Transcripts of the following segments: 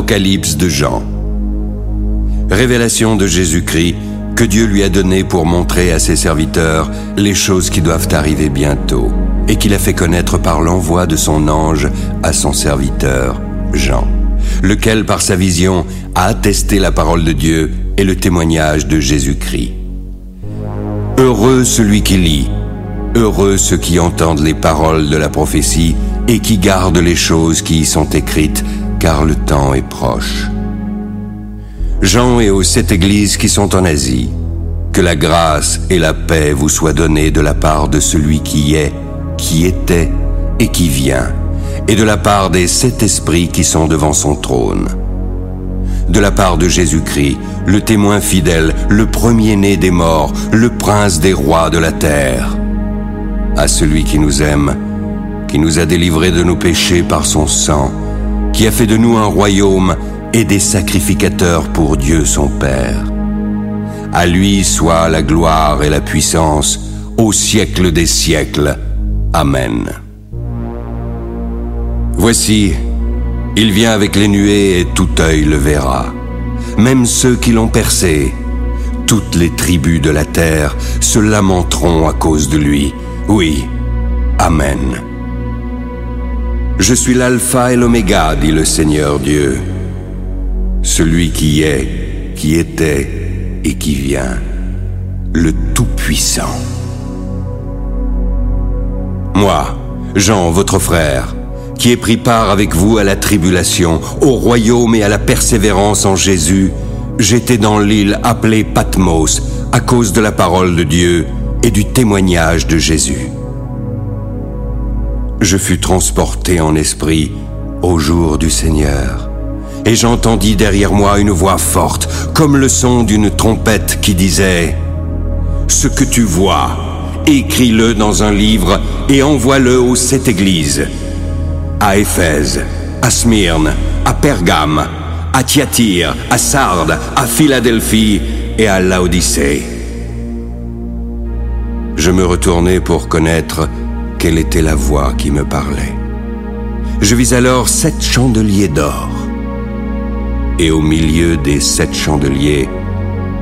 Apocalypse de Jean. Révélation de Jésus-Christ que Dieu lui a donné pour montrer à ses serviteurs les choses qui doivent arriver bientôt et qu'il a fait connaître par l'envoi de son ange à son serviteur Jean, lequel par sa vision a attesté la parole de Dieu et le témoignage de Jésus-Christ. Heureux celui qui lit, heureux ceux qui entendent les paroles de la prophétie et qui gardent les choses qui y sont écrites, car le temps est proche. Jean et aux sept églises qui sont en Asie, que la grâce et la paix vous soient données de la part de celui qui est, qui était et qui vient, et de la part des sept esprits qui sont devant son trône. De la part de Jésus-Christ, le témoin fidèle, le premier-né des morts, le prince des rois de la terre. À celui qui nous aime, qui nous a délivrés de nos péchés par son sang, qui a fait de nous un royaume et des sacrificateurs pour Dieu son Père. À lui soit la gloire et la puissance au siècle des siècles. Amen. Voici, il vient avec les nuées et tout œil le verra, même ceux qui l'ont percé. Toutes les tribus de la terre se lamenteront à cause de lui. Oui, Amen. Je suis l'alpha et l'oméga, dit le Seigneur Dieu celui qui est, qui était et qui vient, le Tout-Puissant. Moi, Jean, votre frère, qui ai pris part avec vous à la tribulation, au royaume et à la persévérance en Jésus, j'étais dans l'île appelée Patmos à cause de la parole de Dieu et du témoignage de Jésus. Je fus transporté en esprit au jour du Seigneur et j'entendis derrière moi une voix forte, comme le son d'une trompette qui disait ⁇ Ce que tu vois, écris-le dans un livre et envoie-le aux sept églises, à Éphèse, à Smyrne, à Pergame, à Thyatire, à Sardes, à Philadelphie et à Laodicée. Je me retournai pour connaître quelle était la voix qui me parlait. Je vis alors sept chandeliers d'or et au milieu des sept chandeliers,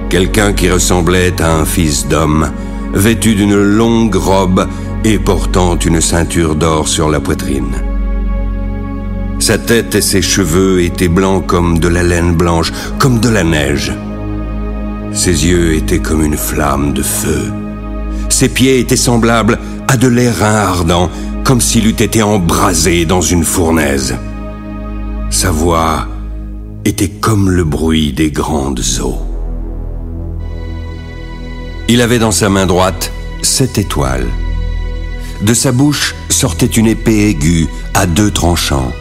quelqu'un qui ressemblait à un fils d'homme, vêtu d'une longue robe et portant une ceinture d'or sur la poitrine. Sa tête et ses cheveux étaient blancs comme de la laine blanche, comme de la neige. Ses yeux étaient comme une flamme de feu. Ses pieds étaient semblables à de l'airain ardent, comme s'il eût été embrasé dans une fournaise. Sa voix était comme le bruit des grandes eaux. Il avait dans sa main droite sept étoiles. De sa bouche sortait une épée aiguë à deux tranchants.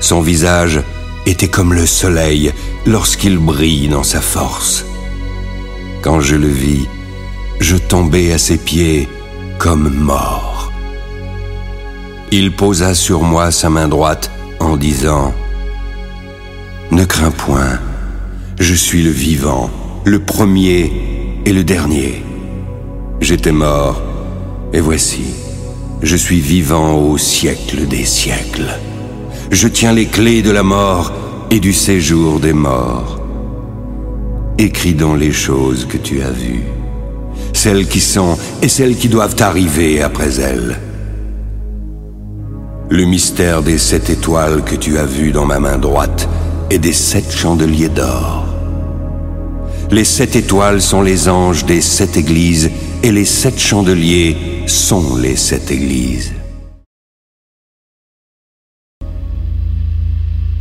Son visage était comme le soleil lorsqu'il brille dans sa force. Quand je le vis, je tombai à ses pieds comme mort. Il posa sur moi sa main droite en disant ⁇ ne crains point, je suis le vivant, le premier et le dernier. J'étais mort, et voici, je suis vivant au siècle des siècles. Je tiens les clés de la mort et du séjour des morts. Écris donc les choses que tu as vues, celles qui sont et celles qui doivent arriver après elles. Le mystère des sept étoiles que tu as vues dans ma main droite et des sept chandeliers d'or. Les sept étoiles sont les anges des sept églises et les sept chandeliers sont les sept églises.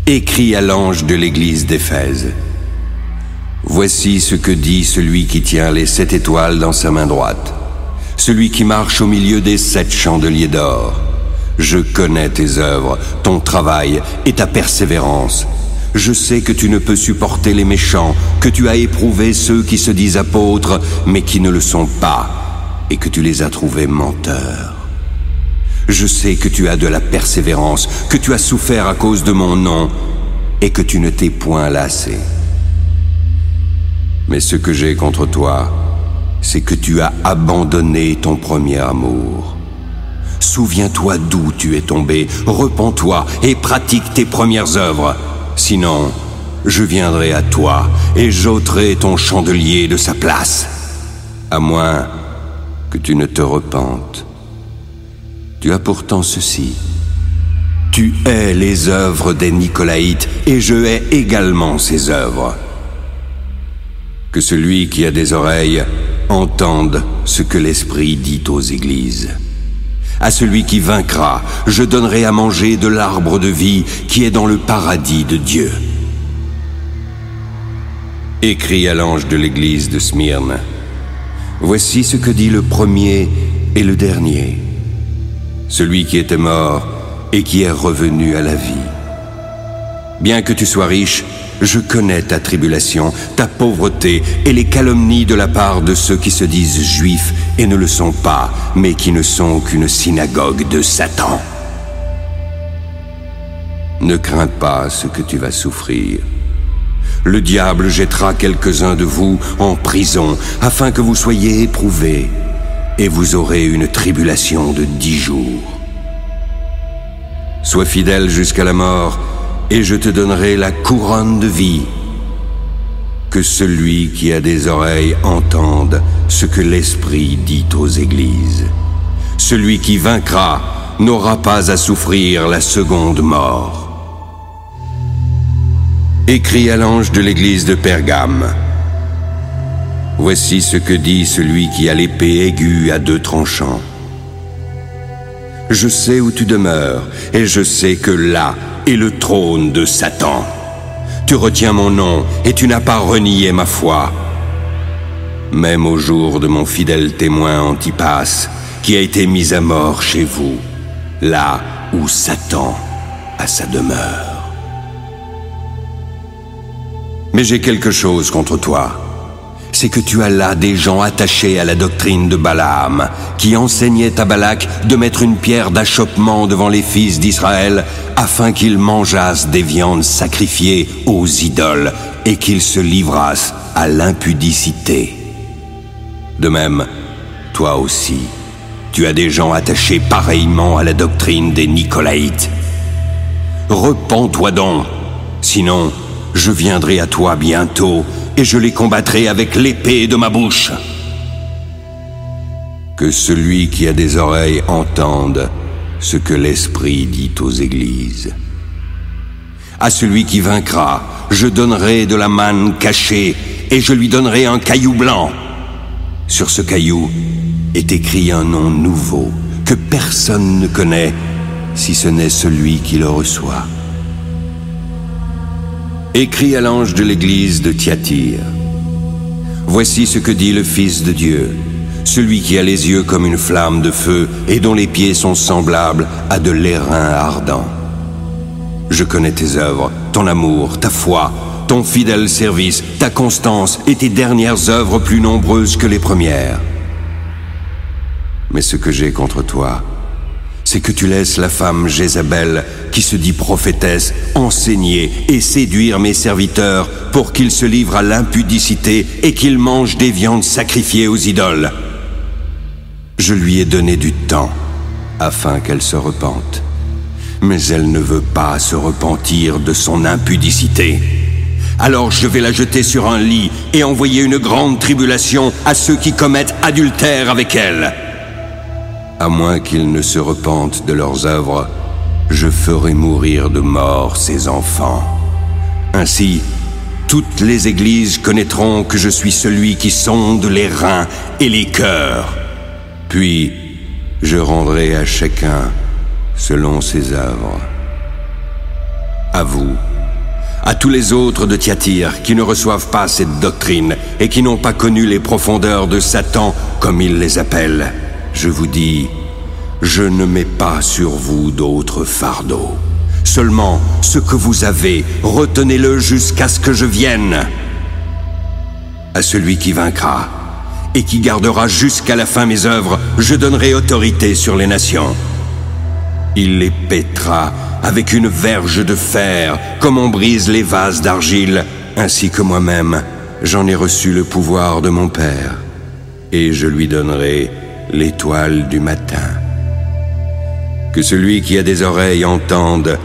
Écrit à l'ange de l'église d'Éphèse. Voici ce que dit celui qui tient les sept étoiles dans sa main droite, celui qui marche au milieu des sept chandeliers d'or. Je connais tes œuvres, ton travail et ta persévérance je sais que tu ne peux supporter les méchants, que tu as éprouvé ceux qui se disent apôtres, mais qui ne le sont pas, et que tu les as trouvés menteurs. Je sais que tu as de la persévérance, que tu as souffert à cause de mon nom, et que tu ne t'es point lassé. Mais ce que j'ai contre toi, c'est que tu as abandonné ton premier amour. Souviens-toi d'où tu es tombé, repens-toi et pratique tes premières œuvres Sinon, je viendrai à toi et j'ôterai ton chandelier de sa place. À moins que tu ne te repentes. Tu as pourtant ceci. Tu hais les œuvres des Nicolaïtes et je hais également ces œuvres. Que celui qui a des oreilles entende ce que l'Esprit dit aux églises. À celui qui vaincra, je donnerai à manger de l'arbre de vie qui est dans le paradis de Dieu. Écrit à l'ange de l'église de Smyrne. Voici ce que dit le premier et le dernier, celui qui était mort et qui est revenu à la vie. Bien que tu sois riche, je connais ta tribulation, ta pauvreté et les calomnies de la part de ceux qui se disent juifs et ne le sont pas, mais qui ne sont qu'une synagogue de Satan. Ne crains pas ce que tu vas souffrir. Le diable jettera quelques-uns de vous en prison afin que vous soyez éprouvés, et vous aurez une tribulation de dix jours. Sois fidèle jusqu'à la mort, et je te donnerai la couronne de vie. Que celui qui a des oreilles entende ce que l'Esprit dit aux églises. Celui qui vaincra n'aura pas à souffrir la seconde mort. Écrit à l'ange de l'église de Pergame. Voici ce que dit celui qui a l'épée aiguë à deux tranchants. Je sais où tu demeures, et je sais que là est le trône de Satan. Tu retiens mon nom, et tu n'as pas renié ma foi. Même au jour de mon fidèle témoin Antipas, qui a été mis à mort chez vous, là où Satan a sa demeure. Mais j'ai quelque chose contre toi c'est que tu as là des gens attachés à la doctrine de Balaam, qui enseignaient à Balak de mettre une pierre d'achoppement devant les fils d'Israël, afin qu'ils mangeassent des viandes sacrifiées aux idoles et qu'ils se livrassent à l'impudicité. De même, toi aussi, tu as des gens attachés pareillement à la doctrine des Nicolaïtes. Repends-toi donc, sinon je viendrai à toi bientôt et je les combattrai avec l'épée de ma bouche. Que celui qui a des oreilles entende ce que l'Esprit dit aux églises. À celui qui vaincra, je donnerai de la manne cachée et je lui donnerai un caillou blanc. Sur ce caillou est écrit un nom nouveau que personne ne connaît si ce n'est celui qui le reçoit. Écrit à l'ange de l'église de Thyatire. Voici ce que dit le Fils de Dieu, celui qui a les yeux comme une flamme de feu et dont les pieds sont semblables à de l'airain ardent. Je connais tes œuvres, ton amour, ta foi, ton fidèle service, ta constance et tes dernières œuvres plus nombreuses que les premières. Mais ce que j'ai contre toi, c'est que tu laisses la femme Jézabel, qui se dit prophétesse, enseigner et séduire mes serviteurs pour qu'ils se livrent à l'impudicité et qu'ils mangent des viandes sacrifiées aux idoles. Je lui ai donné du temps afin qu'elle se repente. Mais elle ne veut pas se repentir de son impudicité. Alors je vais la jeter sur un lit et envoyer une grande tribulation à ceux qui commettent adultère avec elle. À moins qu'ils ne se repentent de leurs œuvres, je ferai mourir de mort ces enfants. Ainsi, toutes les églises connaîtront que je suis celui qui sonde les reins et les cœurs. Puis, je rendrai à chacun selon ses œuvres. À vous, à tous les autres de Thyatire qui ne reçoivent pas cette doctrine et qui n'ont pas connu les profondeurs de Satan comme il les appelle je vous dis, je ne mets pas sur vous d'autres fardeaux. Seulement, ce que vous avez, retenez-le jusqu'à ce que je vienne. À celui qui vaincra et qui gardera jusqu'à la fin mes œuvres, je donnerai autorité sur les nations. Il les pétra avec une verge de fer, comme on brise les vases d'argile, ainsi que moi-même, j'en ai reçu le pouvoir de mon Père, et je lui donnerai l'étoile du matin. Que celui qui a des oreilles entende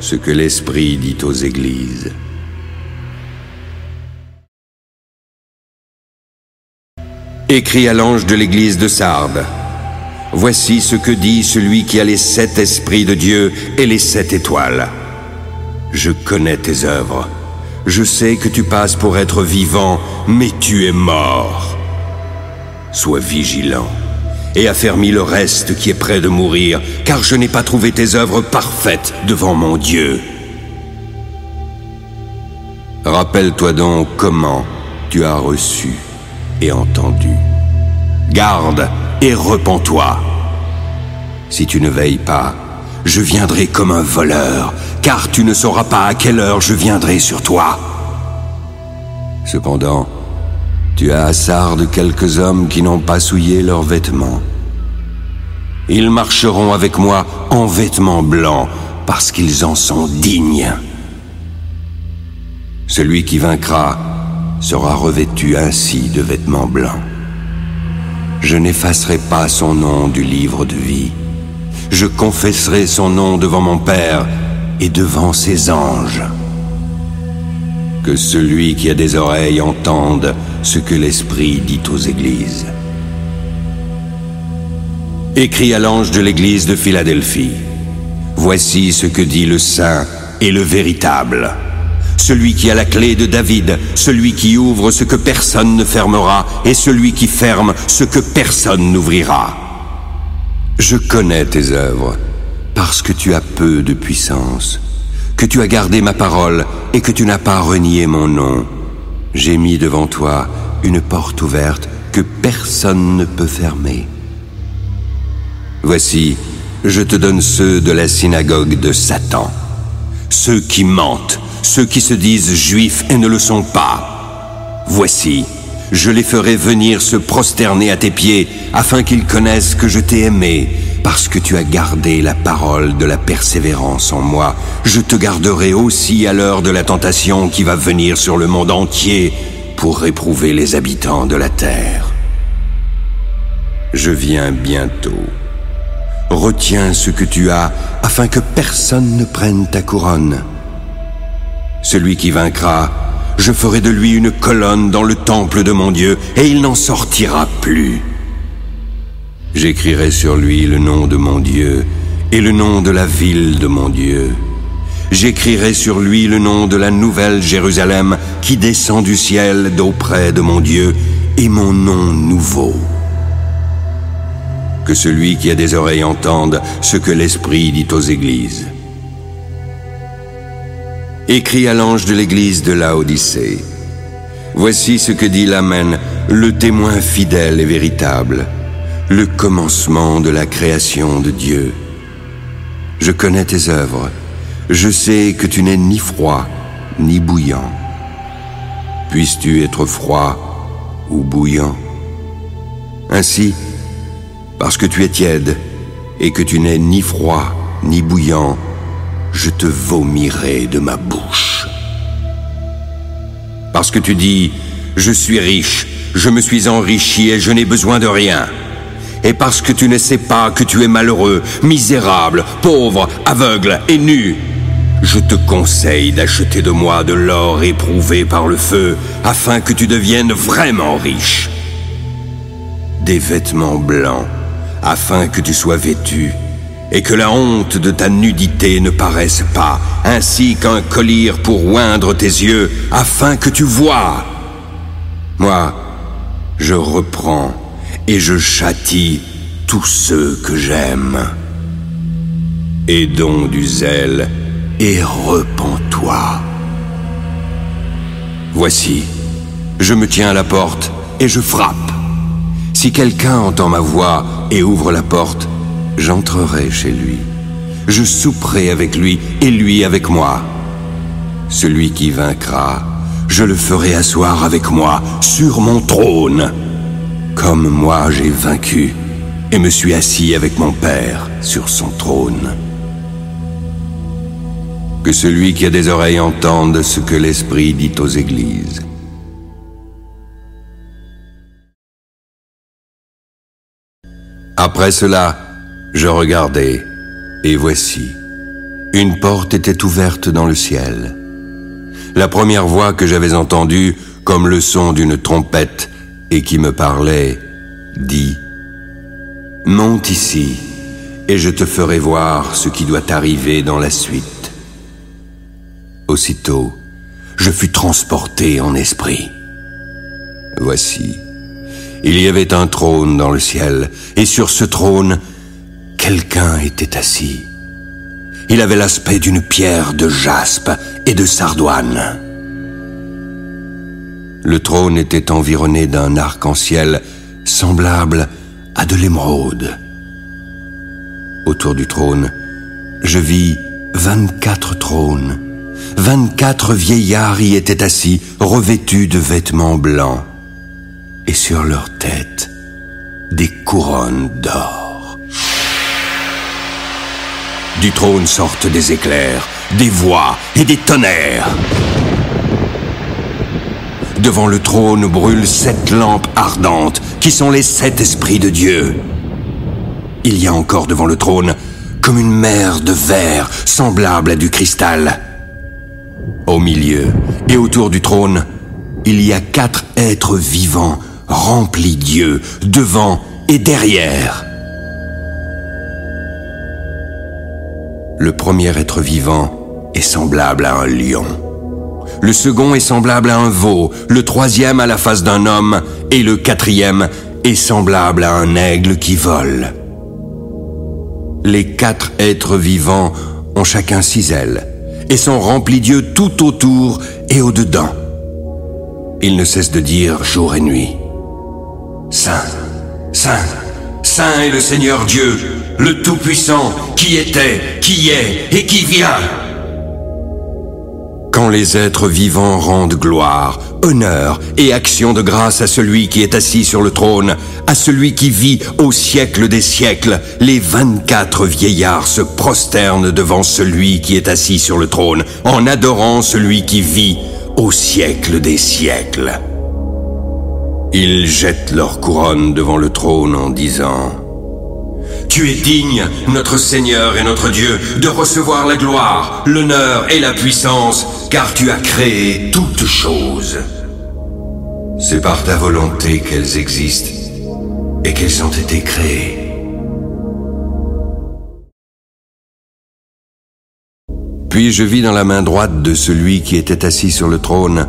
ce que l'Esprit dit aux églises. Écrit à l'ange de l'église de Sardes. Voici ce que dit celui qui a les sept esprits de Dieu et les sept étoiles. Je connais tes œuvres. Je sais que tu passes pour être vivant, mais tu es mort. Sois vigilant et affermis le reste qui est près de mourir, car je n'ai pas trouvé tes œuvres parfaites devant mon Dieu. Rappelle-toi donc comment tu as reçu et entendu. Garde et repens-toi. Si tu ne veilles pas, je viendrai comme un voleur, car tu ne sauras pas à quelle heure je viendrai sur toi. Cependant, tu as assard de quelques hommes qui n'ont pas souillé leurs vêtements. Ils marcheront avec moi en vêtements blancs, parce qu'ils en sont dignes. Celui qui vaincra sera revêtu ainsi de vêtements blancs. Je n'effacerai pas son nom du livre de vie. Je confesserai son nom devant mon Père et devant ses anges. Que celui qui a des oreilles entende ce que l'Esprit dit aux églises. Écrit à l'ange de l'église de Philadelphie. Voici ce que dit le saint et le véritable celui qui a la clé de David, celui qui ouvre ce que personne ne fermera, et celui qui ferme ce que personne n'ouvrira. Je connais tes œuvres, parce que tu as peu de puissance, que tu as gardé ma parole et que tu n'as pas renié mon nom. J'ai mis devant toi une porte ouverte que personne ne peut fermer. Voici, je te donne ceux de la synagogue de Satan, ceux qui mentent ceux qui se disent juifs et ne le sont pas. Voici, je les ferai venir se prosterner à tes pieds, afin qu'ils connaissent que je t'ai aimé, parce que tu as gardé la parole de la persévérance en moi. Je te garderai aussi à l'heure de la tentation qui va venir sur le monde entier pour réprouver les habitants de la terre. Je viens bientôt. Retiens ce que tu as, afin que personne ne prenne ta couronne. Celui qui vaincra, je ferai de lui une colonne dans le temple de mon Dieu, et il n'en sortira plus. J'écrirai sur lui le nom de mon Dieu et le nom de la ville de mon Dieu. J'écrirai sur lui le nom de la nouvelle Jérusalem qui descend du ciel d'auprès de mon Dieu et mon nom nouveau. Que celui qui a des oreilles entende ce que l'Esprit dit aux églises. Écrit à l'ange de l'église de Laodicée. Voici ce que dit l'Amen, le témoin fidèle et véritable, le commencement de la création de Dieu. Je connais tes œuvres, je sais que tu n'es ni froid ni bouillant. Puisses-tu être froid ou bouillant? Ainsi, parce que tu es tiède et que tu n'es ni froid ni bouillant, je te vomirai de ma bouche. Parce que tu dis, je suis riche, je me suis enrichi et je n'ai besoin de rien. Et parce que tu ne sais pas que tu es malheureux, misérable, pauvre, aveugle et nu, je te conseille d'acheter de moi de l'or éprouvé par le feu, afin que tu deviennes vraiment riche. Des vêtements blancs, afin que tu sois vêtu et que la honte de ta nudité ne paraisse pas, ainsi qu'un collier pour oindre tes yeux, afin que tu vois. Moi, je reprends et je châtie tous ceux que j'aime. Et donc du zèle et repens-toi. Voici, je me tiens à la porte et je frappe. Si quelqu'un entend ma voix et ouvre la porte, j'entrerai chez lui. Je souperai avec lui et lui avec moi. Celui qui vaincra, je le ferai asseoir avec moi sur mon trône, comme moi j'ai vaincu et me suis assis avec mon Père sur son trône. Que celui qui a des oreilles entende ce que l'Esprit dit aux églises. Après cela, je regardai, et voici, Une porte était ouverte dans le ciel. La première voix que j'avais entendue, comme le son d'une trompette, et qui me parlait, dit ⁇ Monte ici, et je te ferai voir ce qui doit arriver dans la suite. Aussitôt, je fus transporté en esprit. Voici, il y avait un trône dans le ciel, et sur ce trône, quelqu'un était assis. Il avait l'aspect d'une pierre de jaspe et de sardoine. Le trône était environné d'un arc-en-ciel semblable à de l'émeraude. Autour du trône, je vis vingt-quatre trônes. Vingt-quatre vieillards y étaient assis, revêtus de vêtements blancs et sur leur tête des couronnes d'or. Du trône sortent des éclairs, des voix et des tonnerres. Devant le trône brûlent sept lampes ardentes, qui sont les sept esprits de Dieu. Il y a encore devant le trône comme une mer de verre semblable à du cristal. Au milieu et autour du trône, il y a quatre êtres vivants remplit Dieu devant et derrière. Le premier être vivant est semblable à un lion. Le second est semblable à un veau, le troisième à la face d'un homme, et le quatrième est semblable à un aigle qui vole. Les quatre êtres vivants ont chacun six ailes, et sont remplis Dieu tout autour et au-dedans. Ils ne cessent de dire jour et nuit. Saint, Saint, Saint est le Seigneur Dieu, le Tout-Puissant, qui était, qui est et qui vient. Quand les êtres vivants rendent gloire, honneur et action de grâce à celui qui est assis sur le trône, à celui qui vit au siècle des siècles, les vingt-quatre vieillards se prosternent devant celui qui est assis sur le trône, en adorant celui qui vit au siècle des siècles. Ils jettent leur couronne devant le trône en disant Tu es digne, notre Seigneur et notre Dieu, de recevoir la gloire, l'honneur et la puissance, car tu as créé toutes choses. C'est par ta volonté qu'elles existent et qu'elles ont été créées. Puis je vis dans la main droite de celui qui était assis sur le trône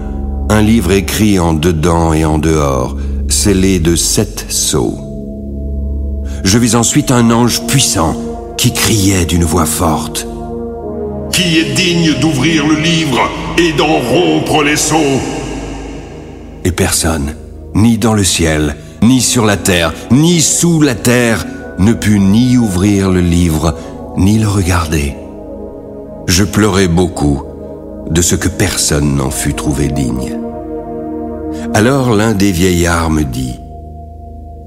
un livre écrit en dedans et en dehors, scellé de sept sceaux. Je vis ensuite un ange puissant qui criait d'une voix forte. Qui est digne d'ouvrir le livre et d'en rompre les sceaux Et personne, ni dans le ciel, ni sur la terre, ni sous la terre, ne put ni ouvrir le livre, ni le regarder. Je pleurais beaucoup de ce que personne n'en fut trouvé digne. Alors l'un des vieillards me dit,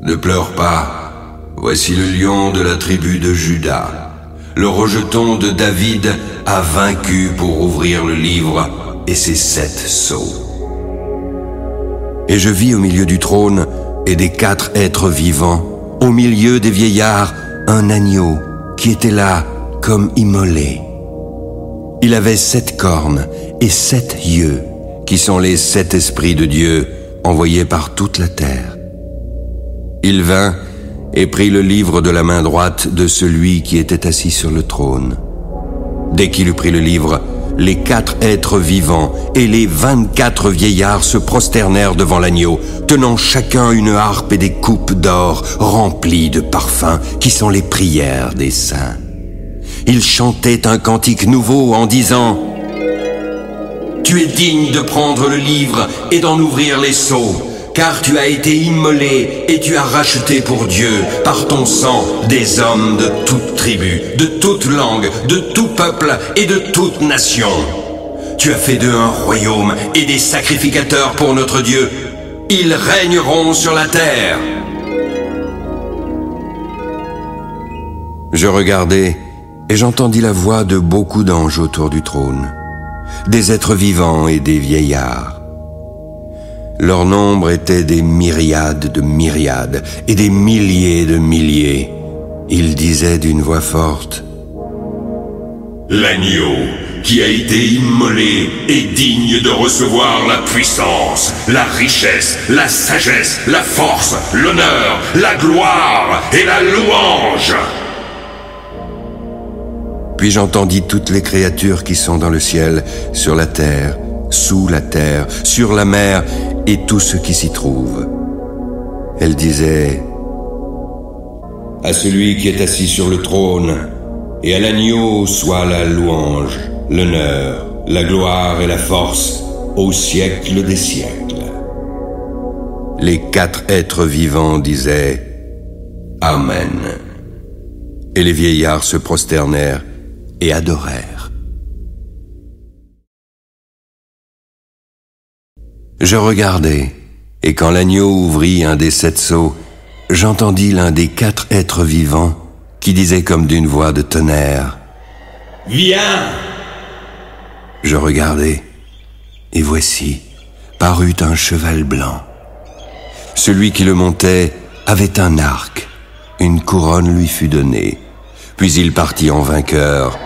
Ne pleure pas, voici le lion de la tribu de Judas. Le rejeton de David a vaincu pour ouvrir le livre et ses sept sceaux. Et je vis au milieu du trône et des quatre êtres vivants, au milieu des vieillards, un agneau qui était là comme immolé. Il avait sept cornes et sept yeux qui sont les sept esprits de Dieu envoyés par toute la terre. Il vint et prit le livre de la main droite de celui qui était assis sur le trône. Dès qu'il eut pris le livre, les quatre êtres vivants et les vingt-quatre vieillards se prosternèrent devant l'agneau, tenant chacun une harpe et des coupes d'or remplies de parfums qui sont les prières des saints. Ils chantaient un cantique nouveau en disant ⁇ tu es digne de prendre le livre et d'en ouvrir les sceaux, car tu as été immolé et tu as racheté pour Dieu, par ton sang, des hommes de toute tribu, de toute langue, de tout peuple et de toute nation. Tu as fait d'eux un royaume et des sacrificateurs pour notre Dieu. Ils régneront sur la terre. Je regardai et j'entendis la voix de beaucoup d'anges autour du trône des êtres vivants et des vieillards. Leur nombre était des myriades de myriades et des milliers de milliers. Ils disaient d'une voix forte, L'agneau qui a été immolé est digne de recevoir la puissance, la richesse, la sagesse, la force, l'honneur, la gloire et la louange. Puis j'entendis toutes les créatures qui sont dans le ciel, sur la terre, sous la terre, sur la mer et tout ce qui s'y trouve. Elle disait, À celui qui est assis sur le trône, et à l'agneau soit la louange, l'honneur, la gloire et la force au siècle des siècles. Les quatre êtres vivants disaient Amen. Et les vieillards se prosternèrent et adorèrent. Je regardai, et quand l'agneau ouvrit un des sept sceaux, j'entendis l'un des quatre êtres vivants qui disait comme d'une voix de tonnerre Viens Je regardai, et voici, parut un cheval blanc. Celui qui le montait avait un arc, une couronne lui fut donnée, puis il partit en vainqueur,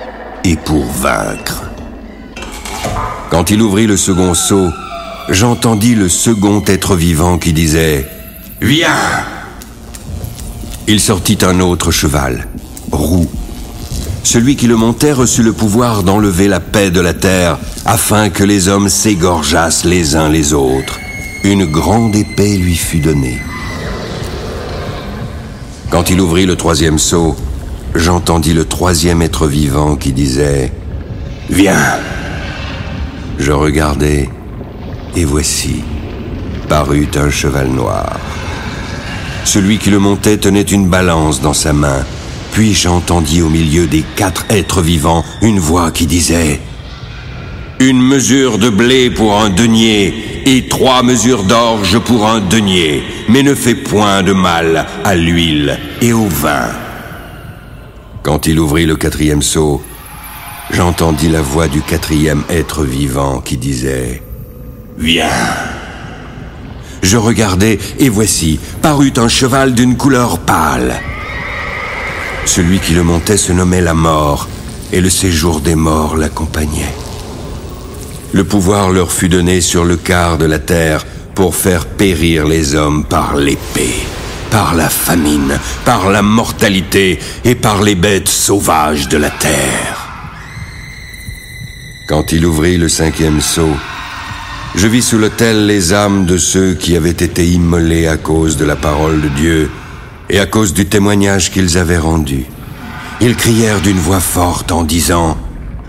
et pour vaincre. Quand il ouvrit le second seau, j'entendis le second être vivant qui disait ⁇ Viens !⁇ Il sortit un autre cheval, roux. Celui qui le montait reçut le pouvoir d'enlever la paix de la terre, afin que les hommes s'égorgeassent les uns les autres. Une grande épée lui fut donnée. Quand il ouvrit le troisième seau, j'entendis le troisième être vivant qui disait ⁇ Viens !⁇ Je regardai, et voici, parut un cheval noir. Celui qui le montait tenait une balance dans sa main, puis j'entendis au milieu des quatre êtres vivants une voix qui disait ⁇ Une mesure de blé pour un denier et trois mesures d'orge pour un denier, mais ne fais point de mal à l'huile et au vin. Quand il ouvrit le quatrième seau, j'entendis la voix du quatrième être vivant qui disait ⁇ Viens !⁇ Je regardai, et voici, parut un cheval d'une couleur pâle. Celui qui le montait se nommait la mort, et le séjour des morts l'accompagnait. Le pouvoir leur fut donné sur le quart de la terre pour faire périr les hommes par l'épée, par la famine, par la mortalité et par les bêtes sauvages de la terre. Quand il ouvrit le cinquième seau, je vis sous l'autel les âmes de ceux qui avaient été immolés à cause de la parole de Dieu et à cause du témoignage qu'ils avaient rendu. Ils crièrent d'une voix forte en disant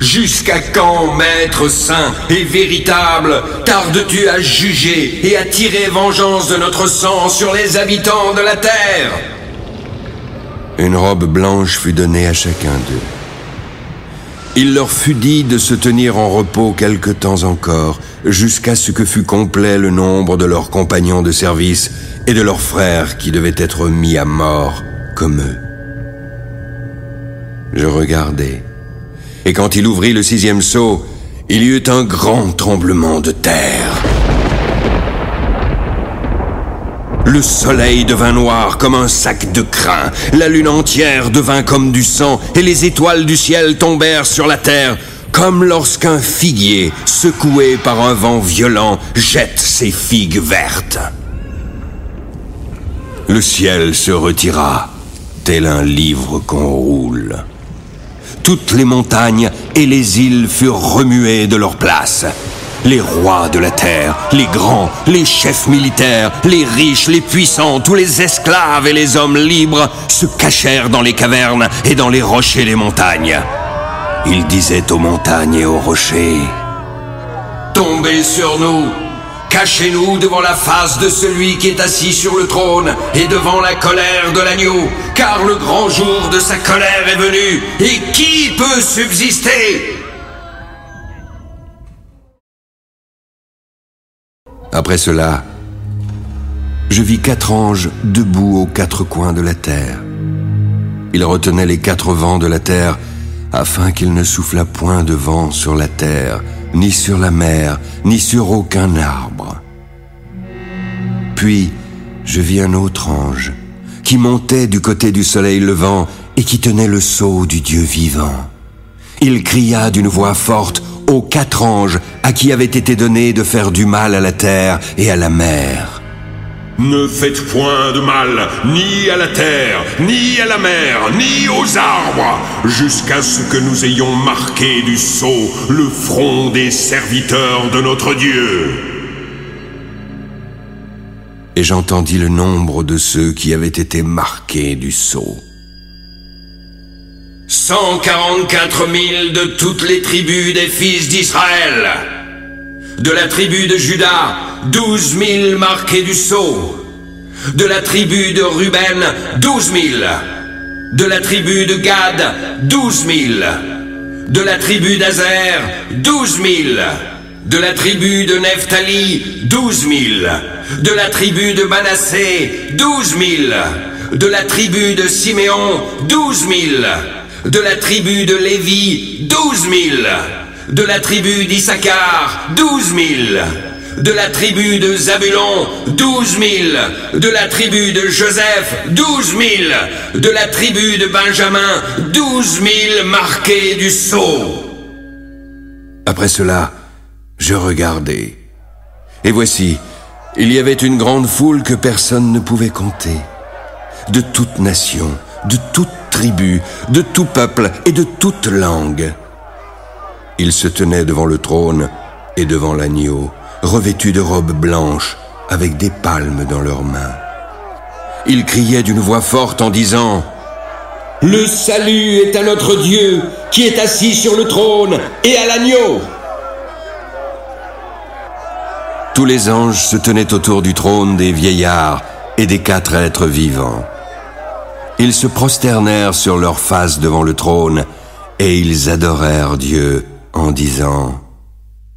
⁇ Jusqu'à quand, Maître saint et véritable, tardes-tu à juger et à tirer vengeance de notre sang sur les habitants de la terre? Une robe blanche fut donnée à chacun d'eux. Il leur fut dit de se tenir en repos quelque temps encore, jusqu'à ce que fût complet le nombre de leurs compagnons de service et de leurs frères qui devaient être mis à mort comme eux. Je regardai, et quand il ouvrit le sixième seau, il y eut un grand tremblement de terre. Le soleil devint noir comme un sac de crin, la lune entière devint comme du sang, et les étoiles du ciel tombèrent sur la terre, comme lorsqu'un figuier, secoué par un vent violent, jette ses figues vertes. Le ciel se retira, tel un livre qu'on roule. Toutes les montagnes et les îles furent remuées de leur place. Les rois de la terre, les grands, les chefs militaires, les riches, les puissants, tous les esclaves et les hommes libres se cachèrent dans les cavernes et dans les rochers des montagnes. Ils disaient aux montagnes et aux rochers, Tombez sur nous Cachez-nous devant la face de celui qui est assis sur le trône et devant la colère de l'agneau, car le grand jour de sa colère est venu, et qui peut subsister? Après cela, je vis quatre anges debout aux quatre coins de la terre. Ils retenaient les quatre vents de la terre afin qu'il ne soufflât point de vent sur la terre, ni sur la mer, ni sur aucun arbre. Puis je vis un autre ange qui montait du côté du soleil levant et qui tenait le sceau du Dieu vivant. Il cria d'une voix forte aux quatre anges à qui avait été donné de faire du mal à la terre et à la mer. Ne faites point de mal, ni à la terre, ni à la mer, ni aux arbres, jusqu'à ce que nous ayons marqué du sceau le front des serviteurs de notre Dieu. Et j'entendis le nombre de ceux qui avaient été marqués du sceau. 144 000 de toutes les tribus des fils d'Israël. De la tribu de Judas, 12 000 marqués du sceau. De la tribu de Ruben, 12 000. De la tribu de Gad, 12 000. De la tribu d'Azer, 12 000. De la tribu de Nephtali, 12 000. De la tribu de Manassé, 12 000. De la tribu de Siméon, 12 000 de la tribu de Lévi, douze mille, de la tribu d'Issachar, douze mille, de la tribu de Zabulon, douze mille, de la tribu de Joseph, douze mille, de la tribu de Benjamin, douze mille marqués du sceau. Après cela, je regardai, et voici, il y avait une grande foule que personne ne pouvait compter, de toute nation, de toute tribu, de tout peuple et de toute langue. Ils se tenaient devant le trône et devant l'agneau, revêtus de robes blanches, avec des palmes dans leurs mains. Ils criaient d'une voix forte en disant Le salut est à notre Dieu qui est assis sur le trône et à l'agneau. Tous les anges se tenaient autour du trône des vieillards et des quatre êtres vivants. Ils se prosternèrent sur leurs faces devant le trône, et ils adorèrent Dieu en disant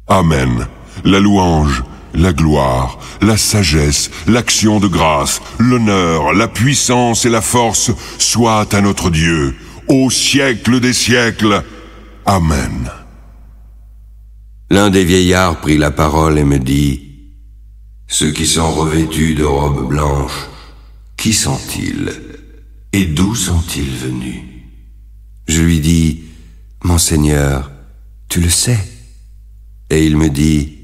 Amen. La louange, la gloire, la sagesse, l'action de grâce, l'honneur, la puissance et la force soient à notre Dieu, au siècle des siècles. Amen. L'un des vieillards prit la parole et me dit, Ceux qui sont revêtus de robes blanches, qui sont-ils? Et d'où sont-ils venus? Je lui dis, Mon Seigneur, tu le sais. Et il me dit,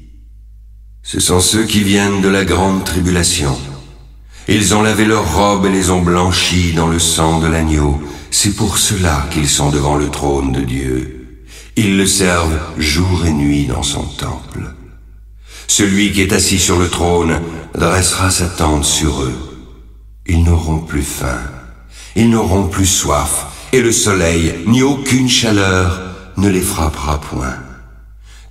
Ce sont ceux qui viennent de la grande tribulation. Ils ont lavé leurs robes et les ont blanchies dans le sang de l'agneau. C'est pour cela qu'ils sont devant le trône de Dieu. Ils le servent jour et nuit dans son temple. Celui qui est assis sur le trône dressera sa tente sur eux. Ils n'auront plus faim ils n'auront plus soif, et le soleil, ni aucune chaleur, ne les frappera point.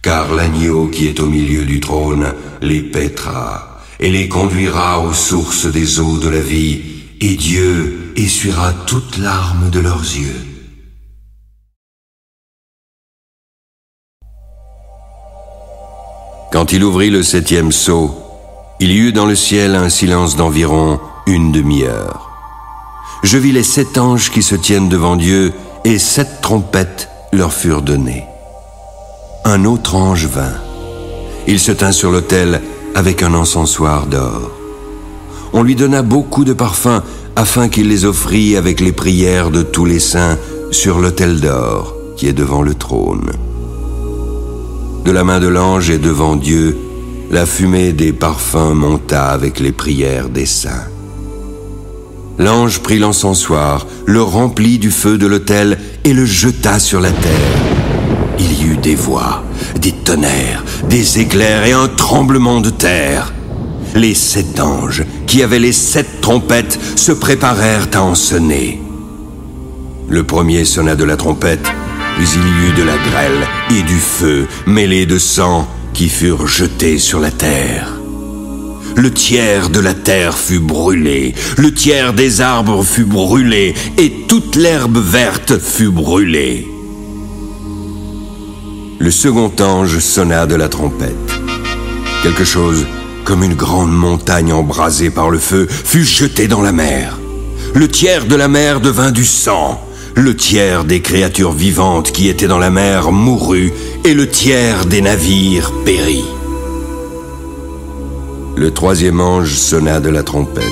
Car l'agneau qui est au milieu du trône les paîtra, et les conduira aux sources des eaux de la vie, et Dieu essuiera toute larmes de leurs yeux. Quand il ouvrit le septième sceau, il y eut dans le ciel un silence d'environ une demi-heure je vis les sept anges qui se tiennent devant Dieu, et sept trompettes leur furent données. Un autre ange vint. Il se tint sur l'autel avec un encensoir d'or. On lui donna beaucoup de parfums afin qu'il les offrît avec les prières de tous les saints sur l'autel d'or qui est devant le trône. De la main de l'ange et devant Dieu, la fumée des parfums monta avec les prières des saints. L'ange prit l'encensoir, le remplit du feu de l'autel et le jeta sur la terre. Il y eut des voix, des tonnerres, des éclairs et un tremblement de terre. Les sept anges, qui avaient les sept trompettes, se préparèrent à en sonner. Le premier sonna de la trompette, puis il y eut de la grêle et du feu mêlés de sang qui furent jetés sur la terre. Le tiers de la terre fut brûlé, le tiers des arbres fut brûlé, et toute l'herbe verte fut brûlée. Le second ange sonna de la trompette. Quelque chose comme une grande montagne embrasée par le feu fut jeté dans la mer. Le tiers de la mer devint du sang. Le tiers des créatures vivantes qui étaient dans la mer mourut, et le tiers des navires périt le troisième ange sonna de la trompette.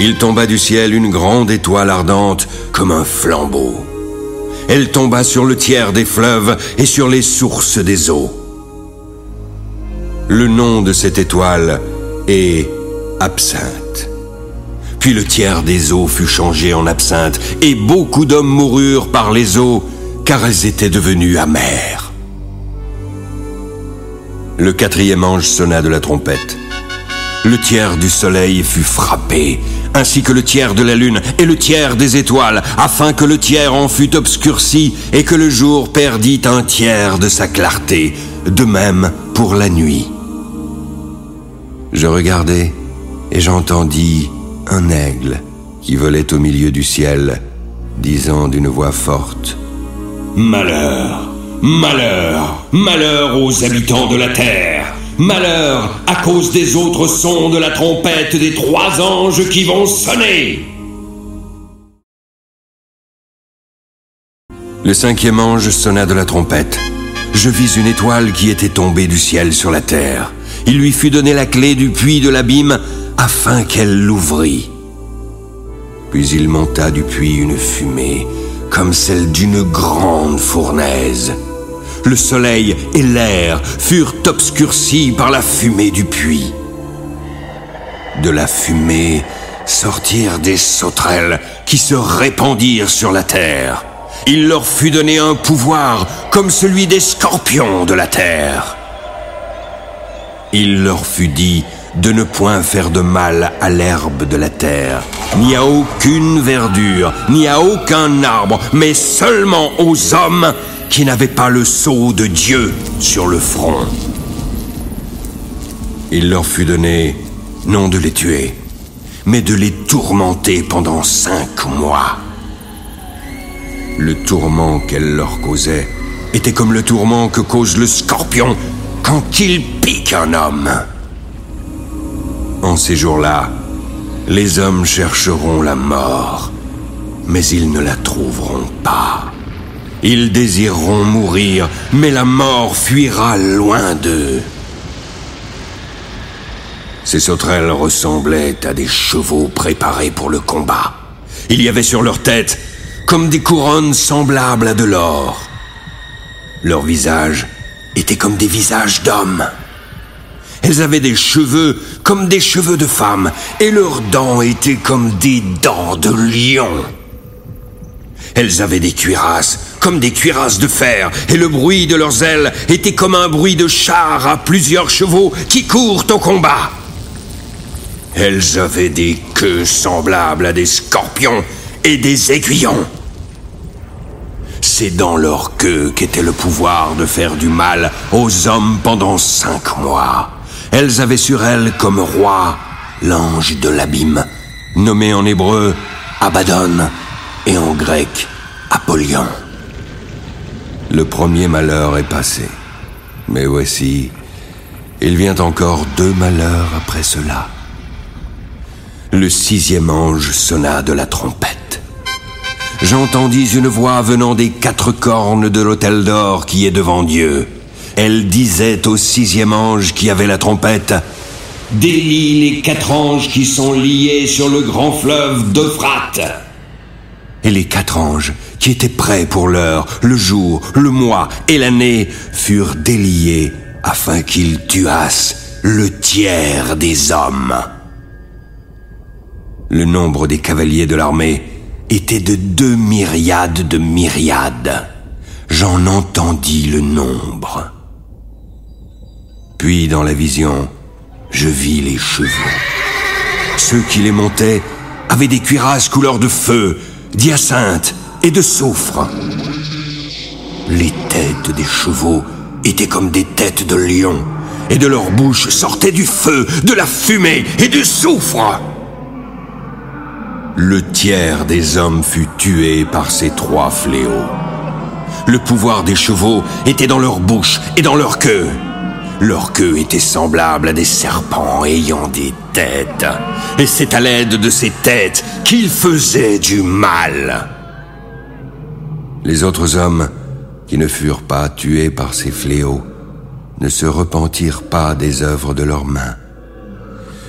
Il tomba du ciel une grande étoile ardente comme un flambeau. Elle tomba sur le tiers des fleuves et sur les sources des eaux. Le nom de cette étoile est Absinthe. Puis le tiers des eaux fut changé en absinthe, et beaucoup d'hommes moururent par les eaux, car elles étaient devenues amères. Le quatrième ange sonna de la trompette. Le tiers du soleil fut frappé, ainsi que le tiers de la lune et le tiers des étoiles, afin que le tiers en fût obscurci et que le jour perdit un tiers de sa clarté, de même pour la nuit. Je regardai et j'entendis un aigle qui volait au milieu du ciel, disant d'une voix forte Malheur, malheur, malheur aux habitants de la terre Malheur à cause des autres sons de la trompette des trois anges qui vont sonner. Le cinquième ange sonna de la trompette. Je vis une étoile qui était tombée du ciel sur la terre. Il lui fut donné la clé du puits de l'abîme afin qu'elle l'ouvrît. Puis il monta du puits une fumée comme celle d'une grande fournaise le soleil et l'air furent obscurcis par la fumée du puits. De la fumée sortirent des sauterelles qui se répandirent sur la terre. Il leur fut donné un pouvoir comme celui des scorpions de la terre. Il leur fut dit de ne point faire de mal à l'herbe de la terre, ni à aucune verdure, ni à aucun arbre, mais seulement aux hommes qui n'avait pas le sceau de Dieu sur le front. Il leur fut donné non de les tuer, mais de les tourmenter pendant cinq mois. Le tourment qu'elle leur causait était comme le tourment que cause le scorpion quand il pique un homme. En ces jours-là, les hommes chercheront la mort, mais ils ne la trouveront pas. Ils désireront mourir, mais la mort fuira loin d'eux. Ces sauterelles ressemblaient à des chevaux préparés pour le combat. Il y avait sur leur tête comme des couronnes semblables à de l'or. Leurs visages étaient comme des visages d'hommes. Elles avaient des cheveux comme des cheveux de femmes, et leurs dents étaient comme des dents de lion. Elles avaient des cuirasses comme des cuirasses de fer, et le bruit de leurs ailes était comme un bruit de char à plusieurs chevaux qui courent au combat. Elles avaient des queues semblables à des scorpions et des aiguillons. C'est dans leur queue qu'était le pouvoir de faire du mal aux hommes pendant cinq mois. Elles avaient sur elles comme roi l'ange de l'abîme, nommé en hébreu Abaddon et en grec Apollyon. Le premier malheur est passé. Mais voici, il vient encore deux malheurs après cela. Le sixième ange sonna de la trompette. J'entendis une voix venant des quatre cornes de l'autel d'or qui est devant Dieu. Elle disait au sixième ange qui avait la trompette, Délie les quatre anges qui sont liés sur le grand fleuve d'Euphrate. Et les quatre anges qui étaient prêts pour l'heure, le jour, le mois et l'année, furent déliés afin qu'ils tuassent le tiers des hommes. Le nombre des cavaliers de l'armée était de deux myriades de myriades. J'en entendis le nombre. Puis dans la vision, je vis les chevaux. Ceux qui les montaient avaient des cuirasses couleur de feu, d'hyacinthe et de soufre. Les têtes des chevaux étaient comme des têtes de lions, et de leur bouche sortait du feu, de la fumée et du soufre. Le tiers des hommes fut tué par ces trois fléaux. Le pouvoir des chevaux était dans leur bouche et dans leur queue. Leur queue était semblable à des serpents ayant des têtes. Et c'est à l'aide de ces têtes qu'ils faisaient du mal. Les autres hommes, qui ne furent pas tués par ces fléaux, ne se repentirent pas des œuvres de leurs mains.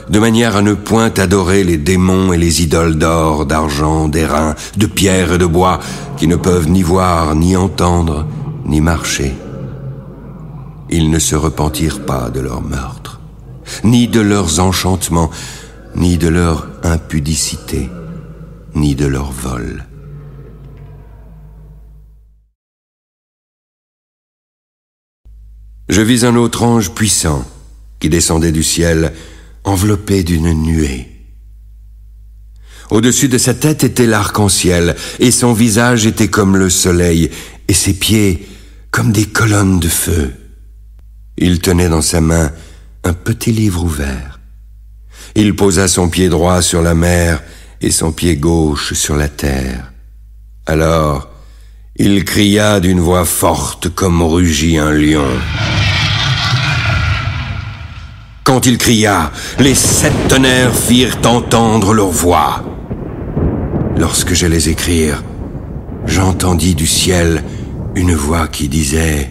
de manière à ne point adorer les démons et les idoles d'or, d'argent, d'airain, de pierre et de bois, qui ne peuvent ni voir, ni entendre, ni marcher. Ils ne se repentirent pas de leur meurtre, ni de leurs enchantements, ni de leur impudicité, ni de leur vol. Je vis un autre ange puissant qui descendait du ciel, enveloppé d'une nuée. Au-dessus de sa tête était l'arc-en-ciel, et son visage était comme le soleil, et ses pieds comme des colonnes de feu. Il tenait dans sa main un petit livre ouvert. Il posa son pied droit sur la mer et son pied gauche sur la terre. Alors, il cria d'une voix forte comme rugit un lion. Quand il cria, les sept tonnerres firent entendre leur voix. Lorsque j'allais écrire, j'entendis du ciel une voix qui disait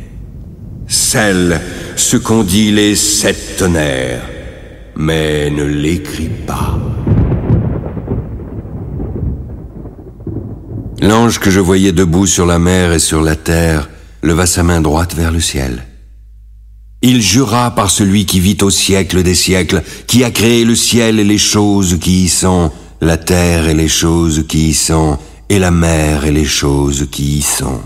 Celle ce qu'ont dit les sept tonnerres, mais ne l'écris pas. L'ange que je voyais debout sur la mer et sur la terre leva sa main droite vers le ciel. Il jura par celui qui vit au siècle des siècles, qui a créé le ciel et les choses qui y sont, la terre et les choses qui y sont, et la mer et les choses qui y sont.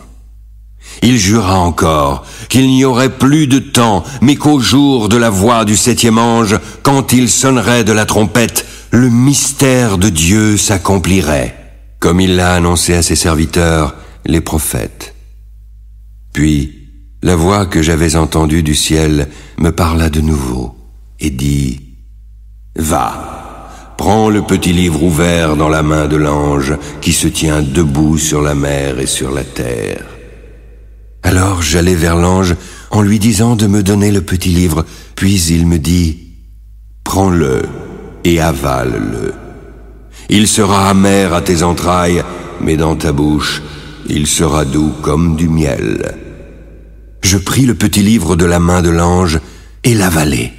Il jura encore qu'il n'y aurait plus de temps, mais qu'au jour de la voix du septième ange, quand il sonnerait de la trompette, le mystère de Dieu s'accomplirait, comme il l'a annoncé à ses serviteurs, les prophètes. Puis, la voix que j'avais entendue du ciel me parla de nouveau et dit ⁇ Va, prends le petit livre ouvert dans la main de l'ange qui se tient debout sur la mer et sur la terre. Alors j'allai vers l'ange en lui disant de me donner le petit livre, puis il me dit ⁇ Prends-le et avale-le. Il sera amer à tes entrailles, mais dans ta bouche, il sera doux comme du miel. ⁇ je pris le petit livre de la main de l'ange et l'avalai.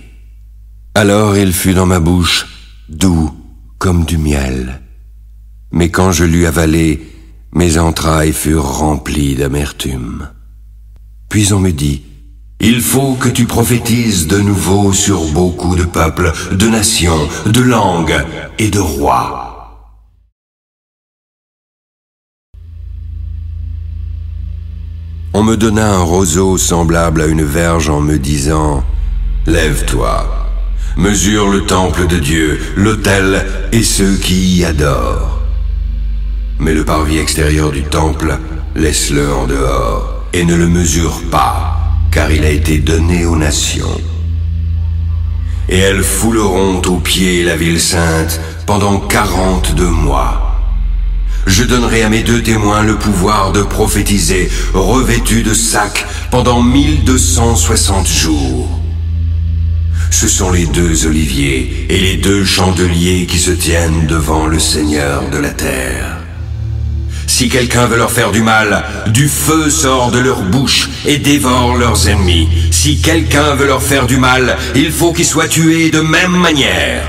Alors il fut dans ma bouche, doux comme du miel. Mais quand je l'eus avalé, mes entrailles furent remplies d'amertume. Puis on me dit, il faut que tu prophétises de nouveau sur beaucoup de peuples, de nations, de langues et de rois. On me donna un roseau semblable à une verge en me disant ⁇ Lève-toi, mesure le temple de Dieu, l'autel et ceux qui y adorent. Mais le parvis extérieur du temple, laisse-le en dehors et ne le mesure pas, car il a été donné aux nations. Et elles fouleront aux pieds la ville sainte pendant quarante-deux mois. Je donnerai à mes deux témoins le pouvoir de prophétiser, revêtus de sacs, pendant 1260 jours. Ce sont les deux oliviers et les deux chandeliers qui se tiennent devant le Seigneur de la terre. Si quelqu'un veut leur faire du mal, du feu sort de leur bouche et dévore leurs ennemis. Si quelqu'un veut leur faire du mal, il faut qu'ils soient tués de même manière.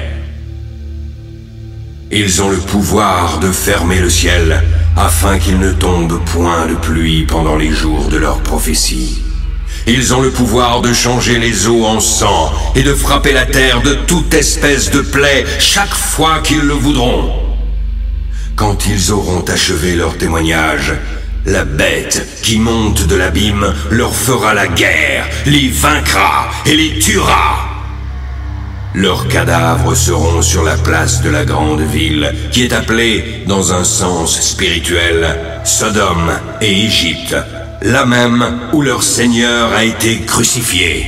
Ils ont le pouvoir de fermer le ciel afin qu'il ne tombe point de pluie pendant les jours de leur prophétie. Ils ont le pouvoir de changer les eaux en sang et de frapper la terre de toute espèce de plaie chaque fois qu'ils le voudront. Quand ils auront achevé leur témoignage, la bête qui monte de l'abîme leur fera la guerre, les vaincra et les tuera. Leurs cadavres seront sur la place de la grande ville, qui est appelée, dans un sens spirituel, Sodome et Égypte, là même où leur Seigneur a été crucifié.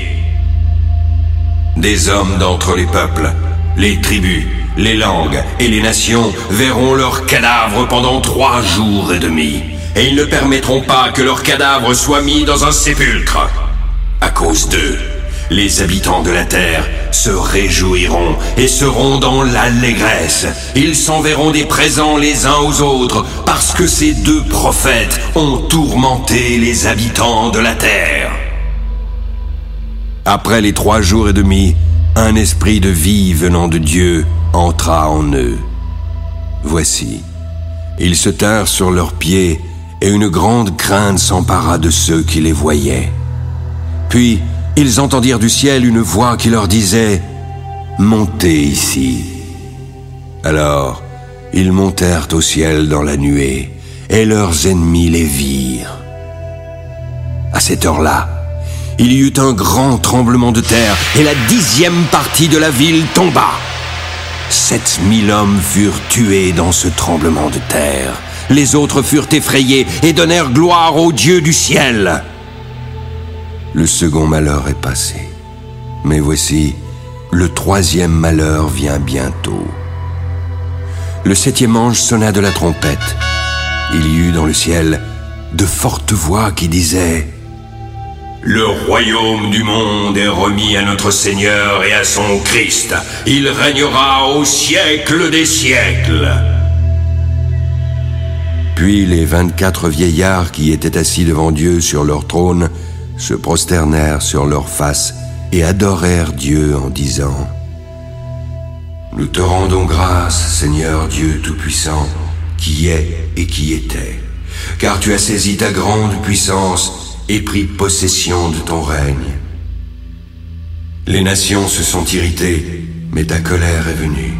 Des hommes d'entre les peuples, les tribus, les langues et les nations verront leurs cadavres pendant trois jours et demi, et ils ne permettront pas que leurs cadavres soient mis dans un sépulcre. À cause d'eux, les habitants de la terre se réjouiront et seront dans l'allégresse. Ils s'enverront des présents les uns aux autres parce que ces deux prophètes ont tourmenté les habitants de la terre. Après les trois jours et demi, un esprit de vie venant de Dieu entra en eux. Voici, ils se tinrent sur leurs pieds et une grande crainte s'empara de ceux qui les voyaient. Puis ils entendirent du ciel une voix qui leur disait ⁇ Montez ici !⁇ Alors ils montèrent au ciel dans la nuée, et leurs ennemis les virent. À cette heure-là, il y eut un grand tremblement de terre, et la dixième partie de la ville tomba. Sept mille hommes furent tués dans ce tremblement de terre. Les autres furent effrayés et donnèrent gloire au Dieu du ciel. Le second malheur est passé. Mais voici, le troisième malheur vient bientôt. Le septième ange sonna de la trompette. Il y eut dans le ciel de fortes voix qui disaient le royaume du monde est remis à notre Seigneur et à son Christ. Il régnera au siècle des siècles. Puis les vingt-quatre vieillards qui étaient assis devant Dieu sur leur trône se prosternèrent sur leurs faces et adorèrent Dieu en disant Nous te rendons grâce, Seigneur Dieu Tout-Puissant, qui est et qui était, car tu as saisi ta grande puissance et pris possession de ton règne. Les nations se sont irritées, mais ta colère est venue.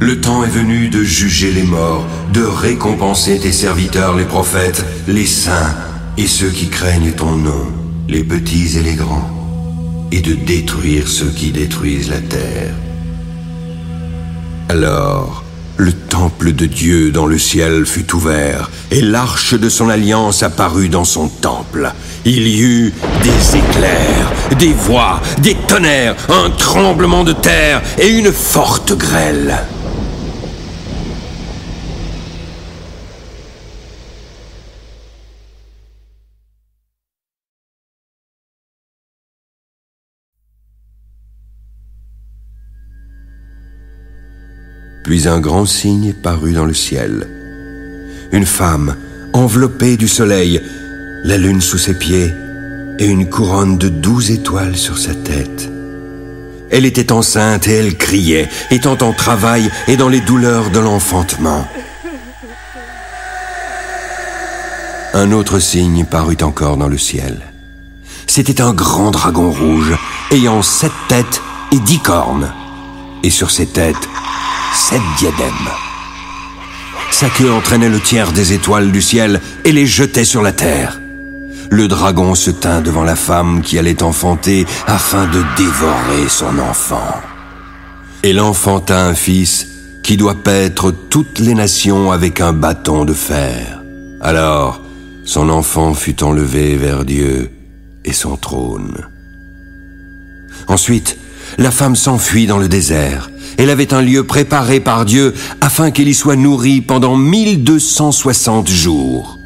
Le temps est venu de juger les morts, de récompenser tes serviteurs les prophètes, les saints et ceux qui craignent ton nom, les petits et les grands, et de détruire ceux qui détruisent la terre. Alors, le temple de Dieu dans le ciel fut ouvert, et l'arche de son alliance apparut dans son temple. Il y eut des éclairs, des voix, des tonnerres, un tremblement de terre et une forte grêle. Puis un grand signe parut dans le ciel. Une femme, enveloppée du soleil, la lune sous ses pieds et une couronne de douze étoiles sur sa tête. Elle était enceinte et elle criait, étant en travail et dans les douleurs de l'enfantement. Un autre signe parut encore dans le ciel. C'était un grand dragon rouge, ayant sept têtes et dix cornes, et sur ses têtes, sept diadèmes. Sa queue entraînait le tiers des étoiles du ciel et les jetait sur la terre. Le dragon se tint devant la femme qui allait enfanter afin de dévorer son enfant. Et l'enfanta un fils qui doit paître toutes les nations avec un bâton de fer. Alors, son enfant fut enlevé vers Dieu et son trône. Ensuite, la femme s'enfuit dans le désert. Elle avait un lieu préparé par Dieu afin qu'elle y soit nourrie pendant 1260 jours.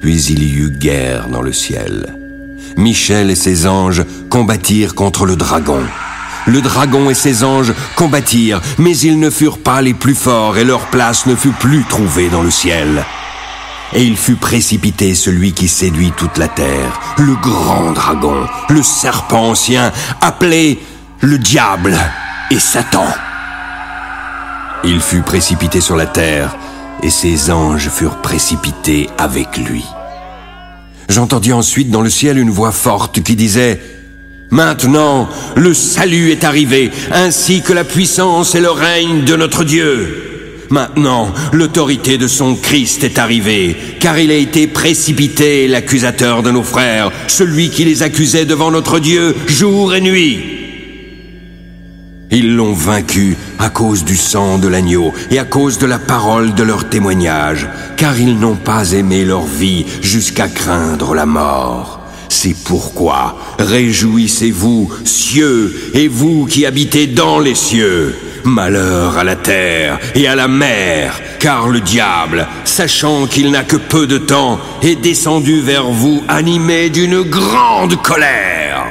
Puis il y eut guerre dans le ciel. Michel et ses anges combattirent contre le dragon. Le dragon et ses anges combattirent, mais ils ne furent pas les plus forts et leur place ne fut plus trouvée dans le ciel. Et il fut précipité celui qui séduit toute la terre, le grand dragon, le serpent ancien, appelé le diable et Satan. Il fut précipité sur la terre, et ses anges furent précipités avec lui. J'entendis ensuite dans le ciel une voix forte qui disait Maintenant, le salut est arrivé, ainsi que la puissance et le règne de notre Dieu. Maintenant, l'autorité de son Christ est arrivée, car il a été précipité l'accusateur de nos frères, celui qui les accusait devant notre Dieu jour et nuit. Ils l'ont vaincu à cause du sang de l'agneau et à cause de la parole de leur témoignage, car ils n'ont pas aimé leur vie jusqu'à craindre la mort. C'est pourquoi réjouissez-vous, cieux, et vous qui habitez dans les cieux. Malheur à la terre et à la mer, car le diable, sachant qu'il n'a que peu de temps, est descendu vers vous animé d'une grande colère.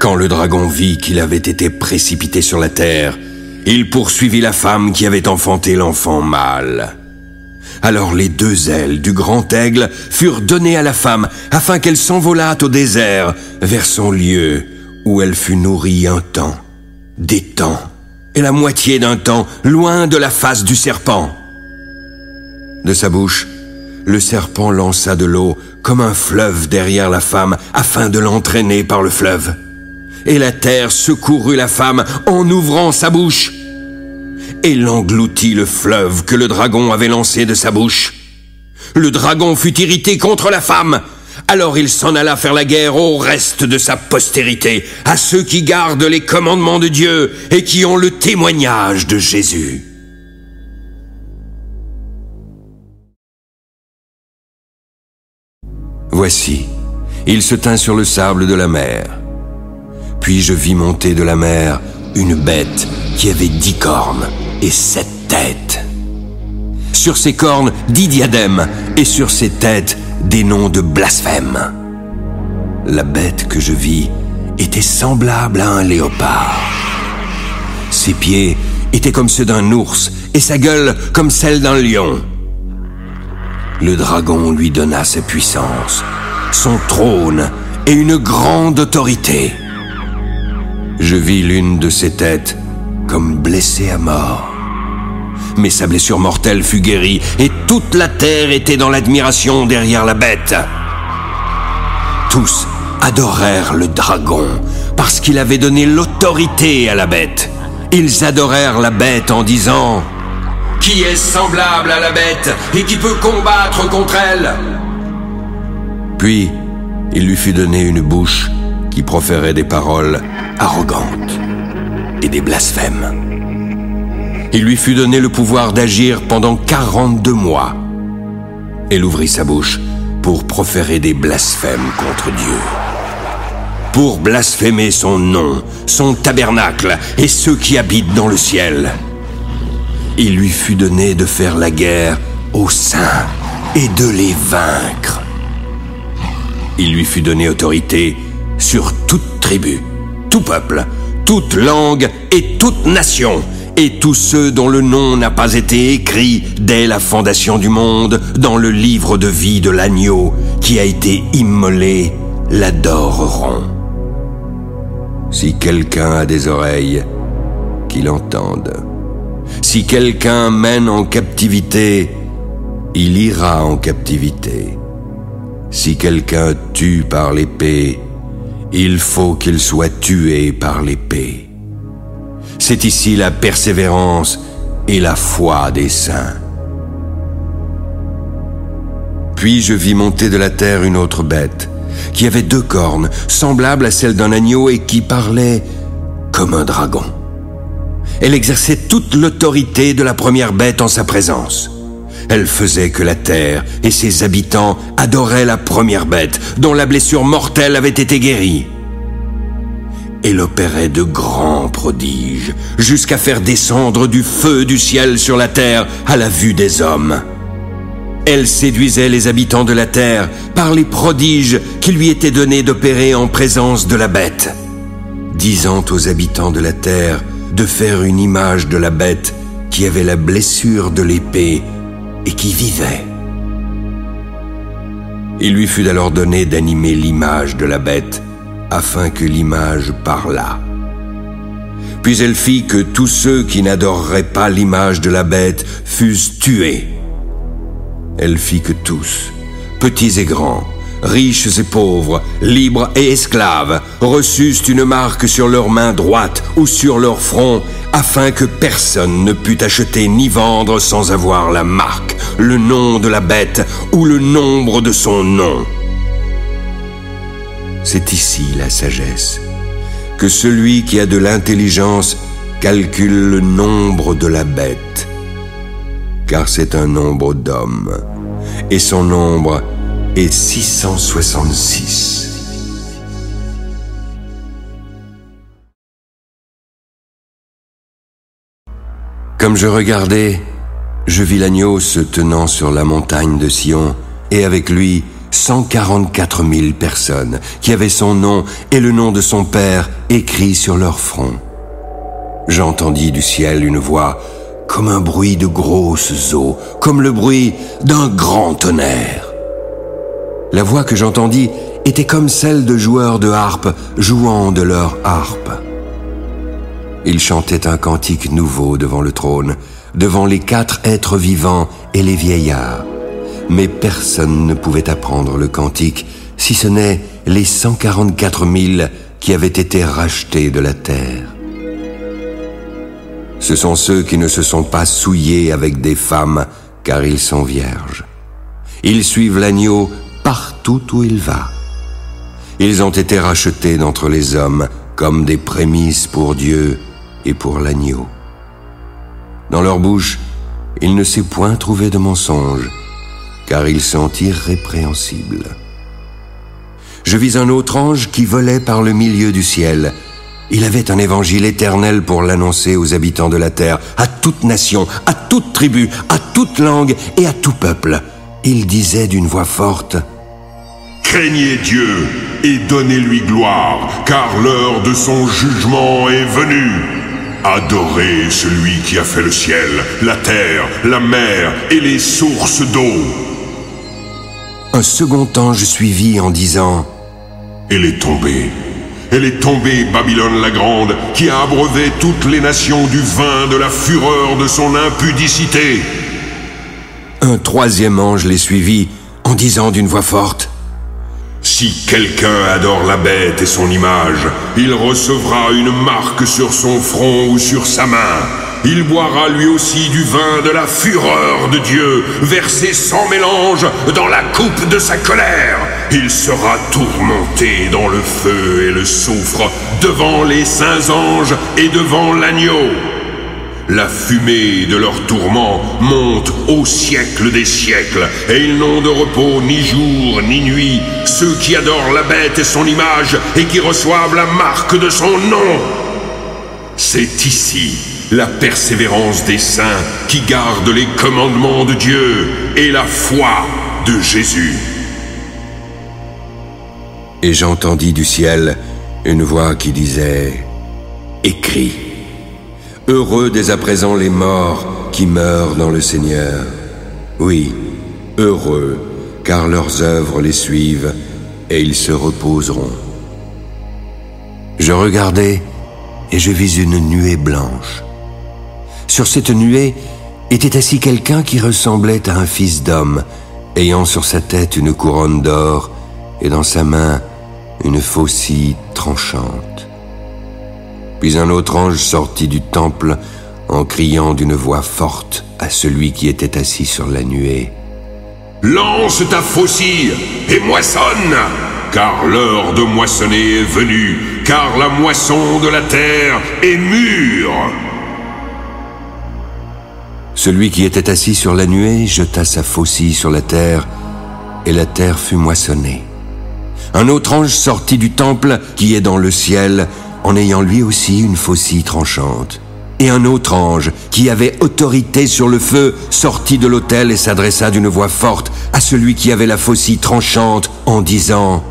Quand le dragon vit qu'il avait été précipité sur la terre, il poursuivit la femme qui avait enfanté l'enfant mâle. Alors les deux ailes du grand aigle furent données à la femme afin qu'elle s'envolât au désert vers son lieu où elle fut nourrie un temps, des temps, et la moitié d'un temps, loin de la face du serpent. De sa bouche, le serpent lança de l'eau comme un fleuve derrière la femme afin de l'entraîner par le fleuve. Et la terre secourut la femme en ouvrant sa bouche. Et l'engloutit le fleuve que le dragon avait lancé de sa bouche. Le dragon fut irrité contre la femme. Alors il s'en alla faire la guerre au reste de sa postérité, à ceux qui gardent les commandements de Dieu et qui ont le témoignage de Jésus. Voici, il se tint sur le sable de la mer. Puis je vis monter de la mer une bête qui avait dix cornes et sept têtes. Sur ses cornes, dix diadèmes, et sur ses têtes, des noms de blasphème. La bête que je vis était semblable à un léopard. Ses pieds étaient comme ceux d'un ours, et sa gueule comme celle d'un lion. Le dragon lui donna sa puissance, son trône et une grande autorité. Je vis l'une de ses têtes comme blessée à mort. Mais sa blessure mortelle fut guérie, et toute la terre était dans l'admiration derrière la bête. Tous adorèrent le dragon, parce qu'il avait donné l'autorité à la bête. Ils adorèrent la bête en disant qui est semblable à la bête et qui peut combattre contre elle? Puis, il lui fut donné une bouche qui proférait des paroles arrogantes et des blasphèmes. Il lui fut donné le pouvoir d'agir pendant 42 mois. Elle ouvrit sa bouche pour proférer des blasphèmes contre Dieu. Pour blasphémer son nom, son tabernacle et ceux qui habitent dans le ciel il lui fut donné de faire la guerre aux saints et de les vaincre. Il lui fut donné autorité sur toute tribu, tout peuple, toute langue et toute nation, et tous ceux dont le nom n'a pas été écrit dès la fondation du monde dans le livre de vie de l'agneau qui a été immolé l'adoreront. Si quelqu'un a des oreilles, qu'il entende. Si quelqu'un mène en captivité, il ira en captivité. Si quelqu'un tue par l'épée, il faut qu'il soit tué par l'épée. C'est ici la persévérance et la foi des saints. Puis je vis monter de la terre une autre bête, qui avait deux cornes, semblables à celles d'un agneau et qui parlait comme un dragon elle exerçait toute l'autorité de la première bête en sa présence. Elle faisait que la terre et ses habitants adoraient la première bête, dont la blessure mortelle avait été guérie. Elle opérait de grands prodiges, jusqu'à faire descendre du feu du ciel sur la terre à la vue des hommes. Elle séduisait les habitants de la terre par les prodiges qui lui étaient donnés d'opérer en présence de la bête, disant aux habitants de la terre de faire une image de la bête qui avait la blessure de l'épée et qui vivait. Il lui fut alors donné d'animer l'image de la bête afin que l'image parlât. Puis elle fit que tous ceux qui n'adoreraient pas l'image de la bête fussent tués. Elle fit que tous, petits et grands, riches et pauvres, libres et esclaves, reçussent une marque sur leur main droite ou sur leur front, afin que personne ne pût acheter ni vendre sans avoir la marque, le nom de la bête ou le nombre de son nom. C'est ici la sagesse, que celui qui a de l'intelligence calcule le nombre de la bête, car c'est un nombre d'hommes, et son nombre et 666. Comme je regardais, je vis l'agneau se tenant sur la montagne de Sion, et avec lui 144 000 personnes qui avaient son nom et le nom de son Père écrit sur leur front. J'entendis du ciel une voix comme un bruit de grosses eaux, comme le bruit d'un grand tonnerre. La voix que j'entendis étaient comme celles de joueurs de harpe jouant de leur harpe. Ils chantaient un cantique nouveau devant le trône, devant les quatre êtres vivants et les vieillards. Mais personne ne pouvait apprendre le cantique, si ce n'est les 144 000 qui avaient été rachetés de la terre. Ce sont ceux qui ne se sont pas souillés avec des femmes, car ils sont vierges. Ils suivent l'agneau partout où il va. Ils ont été rachetés d'entre les hommes comme des prémices pour Dieu et pour l'agneau. Dans leur bouche, il ne s'est point trouvé de mensonge, car ils sont irrépréhensibles. Je vis un autre ange qui volait par le milieu du ciel. Il avait un évangile éternel pour l'annoncer aux habitants de la terre, à toute nation, à toute tribu, à toute langue et à tout peuple. Il disait d'une voix forte, Craignez Dieu et donnez-lui gloire, car l'heure de son jugement est venue. Adorez celui qui a fait le ciel, la terre, la mer et les sources d'eau. Un second ange suivit en disant Elle est tombée. Elle est tombée, Babylone la Grande, qui a abreuvé toutes les nations du vin de la fureur de son impudicité. Un troisième ange les suivit en disant d'une voix forte si quelqu'un adore la bête et son image, il recevra une marque sur son front ou sur sa main. Il boira lui aussi du vin de la fureur de Dieu, versé sans mélange dans la coupe de sa colère. Il sera tourmenté dans le feu et le soufre, devant les saints anges et devant l'agneau. La fumée de leur tourment monte au siècle des siècles, et ils n'ont de repos ni jour ni nuit, ceux qui adorent la bête et son image, et qui reçoivent la marque de son nom. C'est ici la persévérance des saints qui gardent les commandements de Dieu et la foi de Jésus. Et j'entendis du ciel une voix qui disait, Écris. Heureux dès à présent les morts qui meurent dans le Seigneur. Oui, heureux, car leurs œuvres les suivent et ils se reposeront. Je regardai et je vis une nuée blanche. Sur cette nuée était assis quelqu'un qui ressemblait à un fils d'homme, ayant sur sa tête une couronne d'or et dans sa main une faucille tranchante. Puis un autre ange sortit du temple en criant d'une voix forte à celui qui était assis sur la nuée. Lance ta faucille et moissonne, car l'heure de moissonner est venue, car la moisson de la terre est mûre. Celui qui était assis sur la nuée jeta sa faucille sur la terre, et la terre fut moissonnée. Un autre ange sortit du temple qui est dans le ciel en ayant lui aussi une faucille tranchante. Et un autre ange, qui avait autorité sur le feu, sortit de l'autel et s'adressa d'une voix forte à celui qui avait la faucille tranchante en disant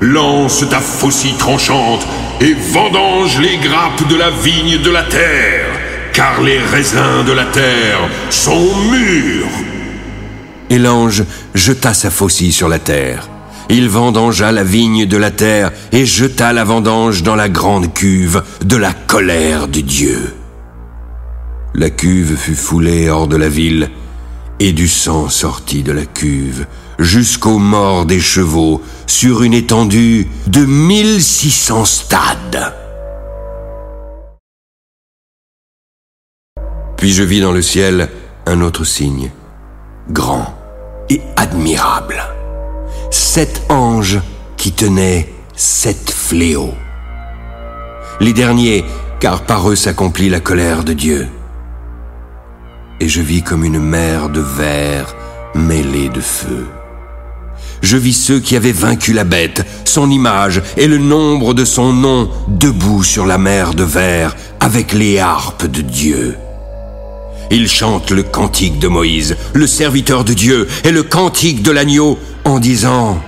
Lance ta faucille tranchante et vendange les grappes de la vigne de la terre, car les raisins de la terre sont mûrs. Et l'ange jeta sa faucille sur la terre. Il vendangea la vigne de la terre et jeta la vendange dans la grande cuve de la colère de Dieu. La cuve fut foulée hors de la ville, et du sang sortit de la cuve jusqu'aux morts des chevaux sur une étendue de 1600 stades. Puis je vis dans le ciel un autre signe, grand et admirable sept anges qui tenaient sept fléaux. Les derniers, car par eux s'accomplit la colère de Dieu. Et je vis comme une mer de verre mêlée de feu. Je vis ceux qui avaient vaincu la bête, son image et le nombre de son nom debout sur la mer de verre avec les harpes de Dieu. Ils chantent le cantique de Moïse, le serviteur de Dieu, et le cantique de l'agneau, en disant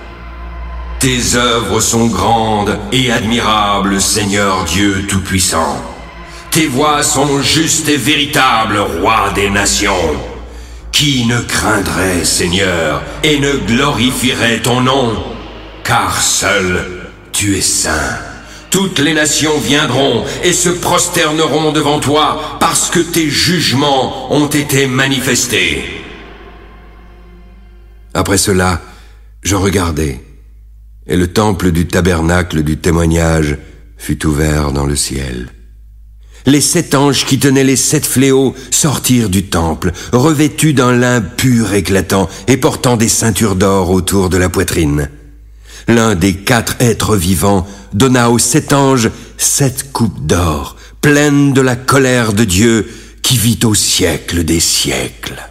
Tes œuvres sont grandes et admirables, Seigneur Dieu Tout-Puissant. Tes voix sont justes et véritables, Roi des nations. Qui ne craindrait, Seigneur, et ne glorifierait ton nom? Car seul tu es saint. Toutes les nations viendront et se prosterneront devant toi parce que tes jugements ont été manifestés. Après cela, je regardai, et le temple du tabernacle du témoignage fut ouvert dans le ciel. Les sept anges qui tenaient les sept fléaux sortirent du temple, revêtus d'un lin pur éclatant et portant des ceintures d'or autour de la poitrine. L'un des quatre êtres vivants donna aux sept anges sept coupes d'or, pleines de la colère de Dieu qui vit au siècle des siècles.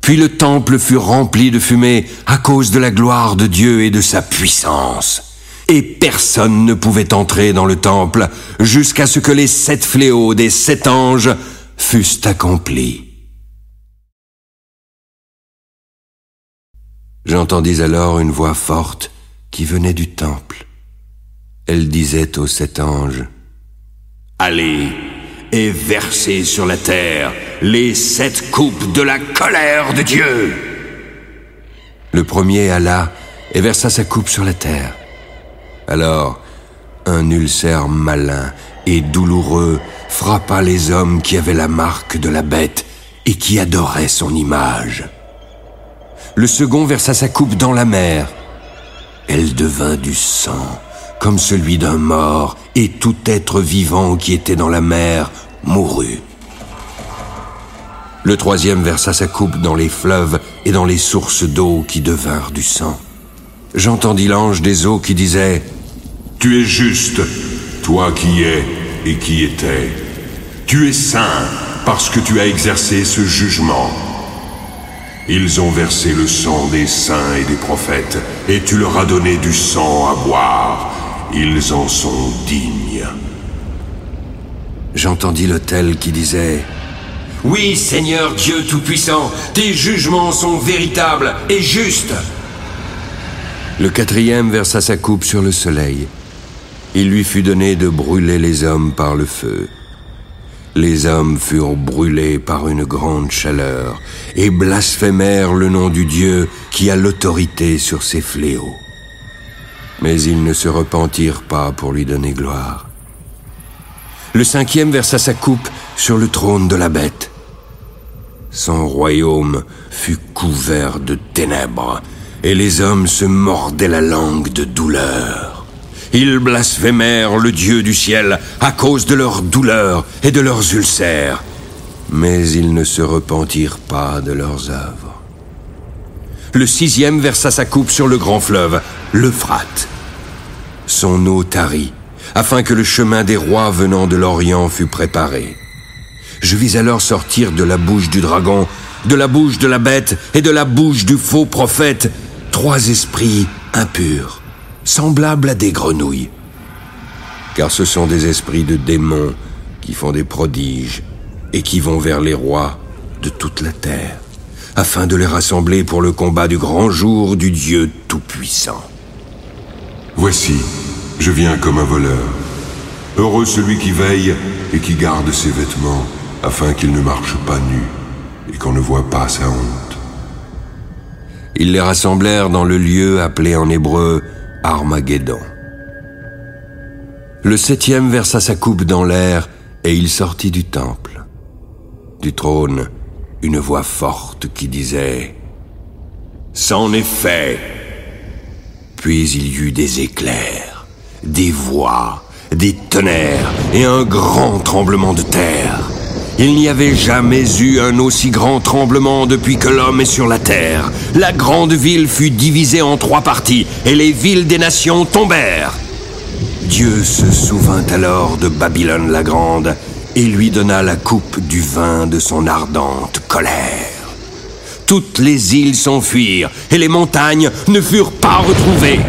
Puis le temple fut rempli de fumée à cause de la gloire de Dieu et de sa puissance. Et personne ne pouvait entrer dans le temple jusqu'à ce que les sept fléaux des sept anges fussent accomplis. J'entendis alors une voix forte qui venait du temple. Elle disait aux sept anges, Allez et versez sur la terre les sept coupes de la colère de Dieu. Le premier alla et versa sa coupe sur la terre. Alors, un ulcère malin et douloureux frappa les hommes qui avaient la marque de la bête et qui adoraient son image. Le second versa sa coupe dans la mer. Elle devint du sang, comme celui d'un mort, et tout être vivant qui était dans la mer mourut. Le troisième versa sa coupe dans les fleuves et dans les sources d'eau qui devinrent du sang. J'entendis l'ange des eaux qui disait Tu es juste, toi qui es et qui étais. Tu es saint parce que tu as exercé ce jugement. Ils ont versé le sang des saints et des prophètes, et tu leur as donné du sang à boire. Ils en sont dignes. J'entendis l'autel qui disait Oui, Seigneur Dieu Tout-Puissant, tes jugements sont véritables et justes. Le quatrième versa sa coupe sur le soleil. Il lui fut donné de brûler les hommes par le feu. Les hommes furent brûlés par une grande chaleur et blasphémèrent le nom du Dieu qui a l'autorité sur ces fléaux. Mais ils ne se repentirent pas pour lui donner gloire. Le cinquième versa sa coupe sur le trône de la bête. Son royaume fut couvert de ténèbres, et les hommes se mordaient la langue de douleur. Ils blasphémèrent le Dieu du ciel à cause de leurs douleurs et de leurs ulcères, mais ils ne se repentirent pas de leurs œuvres. Le sixième versa sa coupe sur le grand fleuve, l'Euphrate. Son eau tarit, afin que le chemin des rois venant de l'Orient fût préparé. Je vis alors sortir de la bouche du dragon, de la bouche de la bête et de la bouche du faux prophète trois esprits impurs, semblables à des grenouilles. Car ce sont des esprits de démons qui font des prodiges et qui vont vers les rois de toute la terre, afin de les rassembler pour le combat du grand jour du Dieu Tout-Puissant. Voici, je viens comme un voleur. Heureux celui qui veille et qui garde ses vêtements, afin qu'il ne marche pas nu et qu'on ne voit pas sa honte. Ils les rassemblèrent dans le lieu appelé en hébreu Armageddon. Le septième versa sa coupe dans l'air et il sortit du temple. Du trône, une voix forte qui disait ⁇ C'en est fait !⁇ Puis il y eut des éclairs, des voix, des tonnerres et un grand tremblement de terre. Il n'y avait jamais eu un aussi grand tremblement depuis que l'homme est sur la terre. La grande ville fut divisée en trois parties et les villes des nations tombèrent. Dieu se souvint alors de Babylone la grande et lui donna la coupe du vin de son ardente colère. Toutes les îles s'enfuirent et les montagnes ne furent pas retrouvées.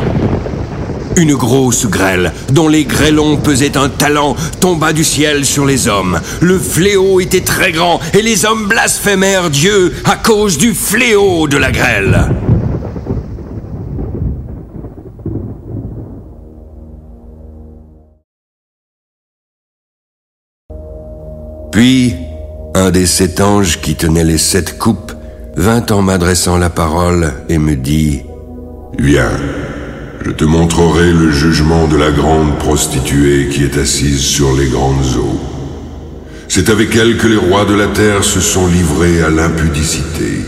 Une grosse grêle, dont les grêlons pesaient un talent, tomba du ciel sur les hommes. Le fléau était très grand, et les hommes blasphémèrent Dieu à cause du fléau de la grêle. Puis, un des sept anges qui tenait les sept coupes vint en m'adressant la parole et me dit Viens, Je te montrerai le jugement de la grande prostituée qui est assise sur les grandes eaux. C'est avec elle que les rois de la terre se sont livrés à l'impudicité.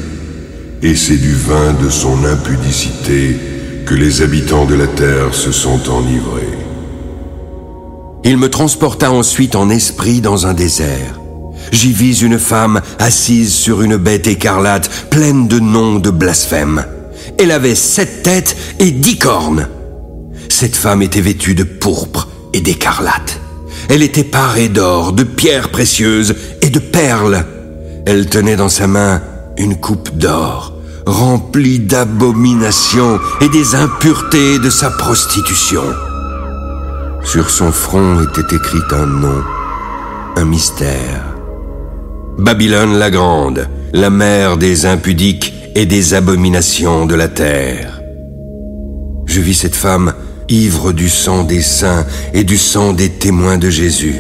Et c'est du vin de son impudicité que les habitants de la terre se sont enivrés. Il me transporta ensuite en esprit dans un désert. J'y vis une femme assise sur une bête écarlate, pleine de noms de blasphème. Elle avait sept têtes et dix cornes. Cette femme était vêtue de pourpre et d'écarlate. Elle était parée d'or, de pierres précieuses et de perles. Elle tenait dans sa main une coupe d'or, remplie d'abominations et des impuretés de sa prostitution. Sur son front était écrit un nom, un mystère. Babylone la Grande, la mère des impudiques et des abominations de la terre. Je vis cette femme ivre du sang des saints et du sang des témoins de Jésus.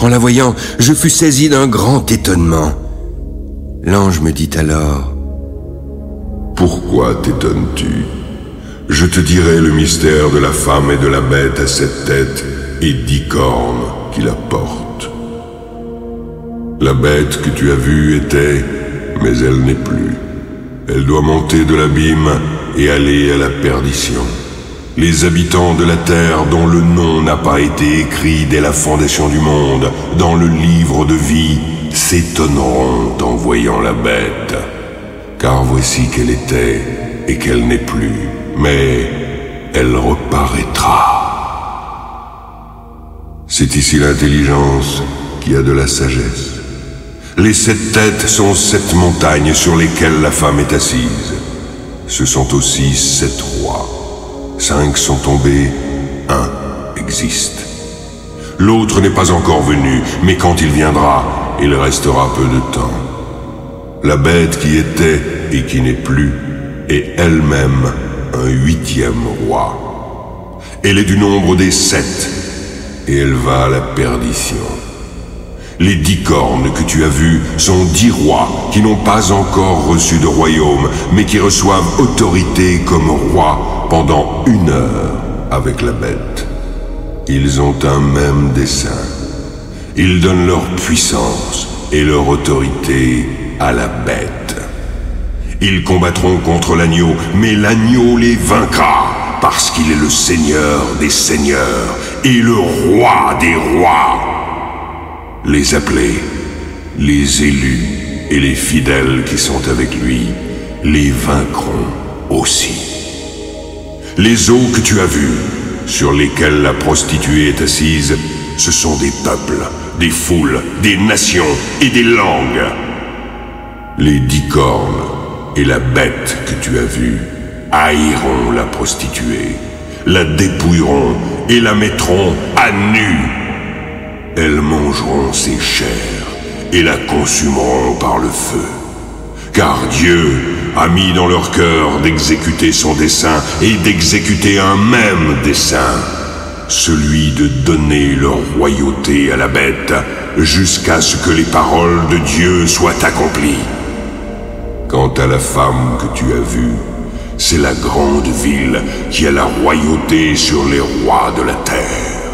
En la voyant, je fus saisi d'un grand étonnement. L'ange me dit alors, Pourquoi t'étonnes-tu? Je te dirai le mystère de la femme et de la bête à sept têtes et dix cornes qui la portent. La bête que tu as vue était, mais elle n'est plus. Elle doit monter de l'abîme et aller à la perdition. Les habitants de la terre dont le nom n'a pas été écrit dès la fondation du monde dans le livre de vie s'étonneront en voyant la bête. Car voici qu'elle était et qu'elle n'est plus, mais elle reparaîtra. C'est ici l'intelligence qui a de la sagesse. Les sept têtes sont sept montagnes sur lesquelles la femme est assise. Ce sont aussi sept rois. Cinq sont tombés, un existe. L'autre n'est pas encore venu, mais quand il viendra, il restera peu de temps. La bête qui était et qui n'est plus est elle-même un huitième roi. Elle est du nombre des sept, et elle va à la perdition. Les dix cornes que tu as vues sont dix rois qui n'ont pas encore reçu de royaume, mais qui reçoivent autorité comme rois pendant une heure avec la bête. Ils ont un même dessein. Ils donnent leur puissance et leur autorité à la bête. Ils combattront contre l'agneau, mais l'agneau les vaincra, parce qu'il est le Seigneur des seigneurs et le roi des rois les appelés, les élus et les fidèles qui sont avec lui les vaincront aussi. Les eaux que tu as vues, sur lesquelles la prostituée est assise, ce sont des peuples, des foules, des nations et des langues. Les dix cornes et la bête que tu as vue haïront la prostituée, la dépouilleront et la mettront à nu elles mangeront ses chairs et la consumeront par le feu. Car Dieu a mis dans leur cœur d'exécuter son dessein et d'exécuter un même dessein, celui de donner leur royauté à la bête jusqu'à ce que les paroles de Dieu soient accomplies. Quant à la femme que tu as vue, c'est la grande ville qui a la royauté sur les rois de la terre.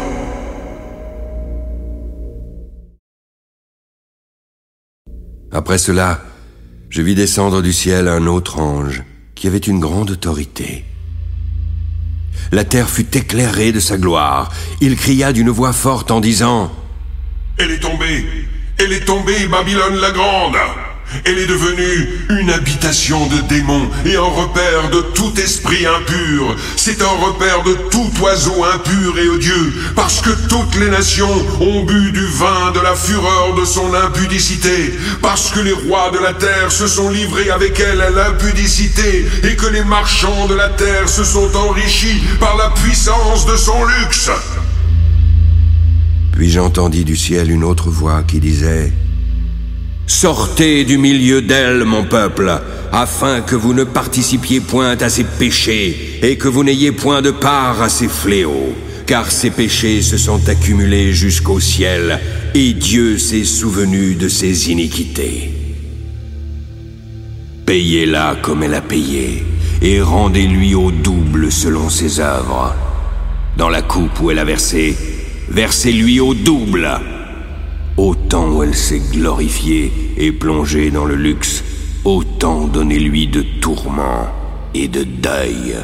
Après cela, je vis descendre du ciel un autre ange qui avait une grande autorité. La terre fut éclairée de sa gloire. Il cria d'une voix forte en disant ⁇ Elle est tombée Elle est tombée, Babylone la Grande elle est devenue une habitation de démons et un repère de tout esprit impur. C'est un repère de tout oiseau impur et odieux, parce que toutes les nations ont bu du vin de la fureur de son impudicité, parce que les rois de la terre se sont livrés avec elle à l'impudicité, et que les marchands de la terre se sont enrichis par la puissance de son luxe. Puis j'entendis du ciel une autre voix qui disait Sortez du milieu d'elle, mon peuple, afin que vous ne participiez point à ses péchés et que vous n'ayez point de part à ses fléaux, car ses péchés se sont accumulés jusqu'au ciel, et Dieu s'est souvenu de ses iniquités. Payez-la comme elle a payé, et rendez-lui au double selon ses œuvres. Dans la coupe où elle a versé, versez-lui au double. Autant elle s'est glorifiée et plongée dans le luxe, autant donnez-lui de tourments et de deuil,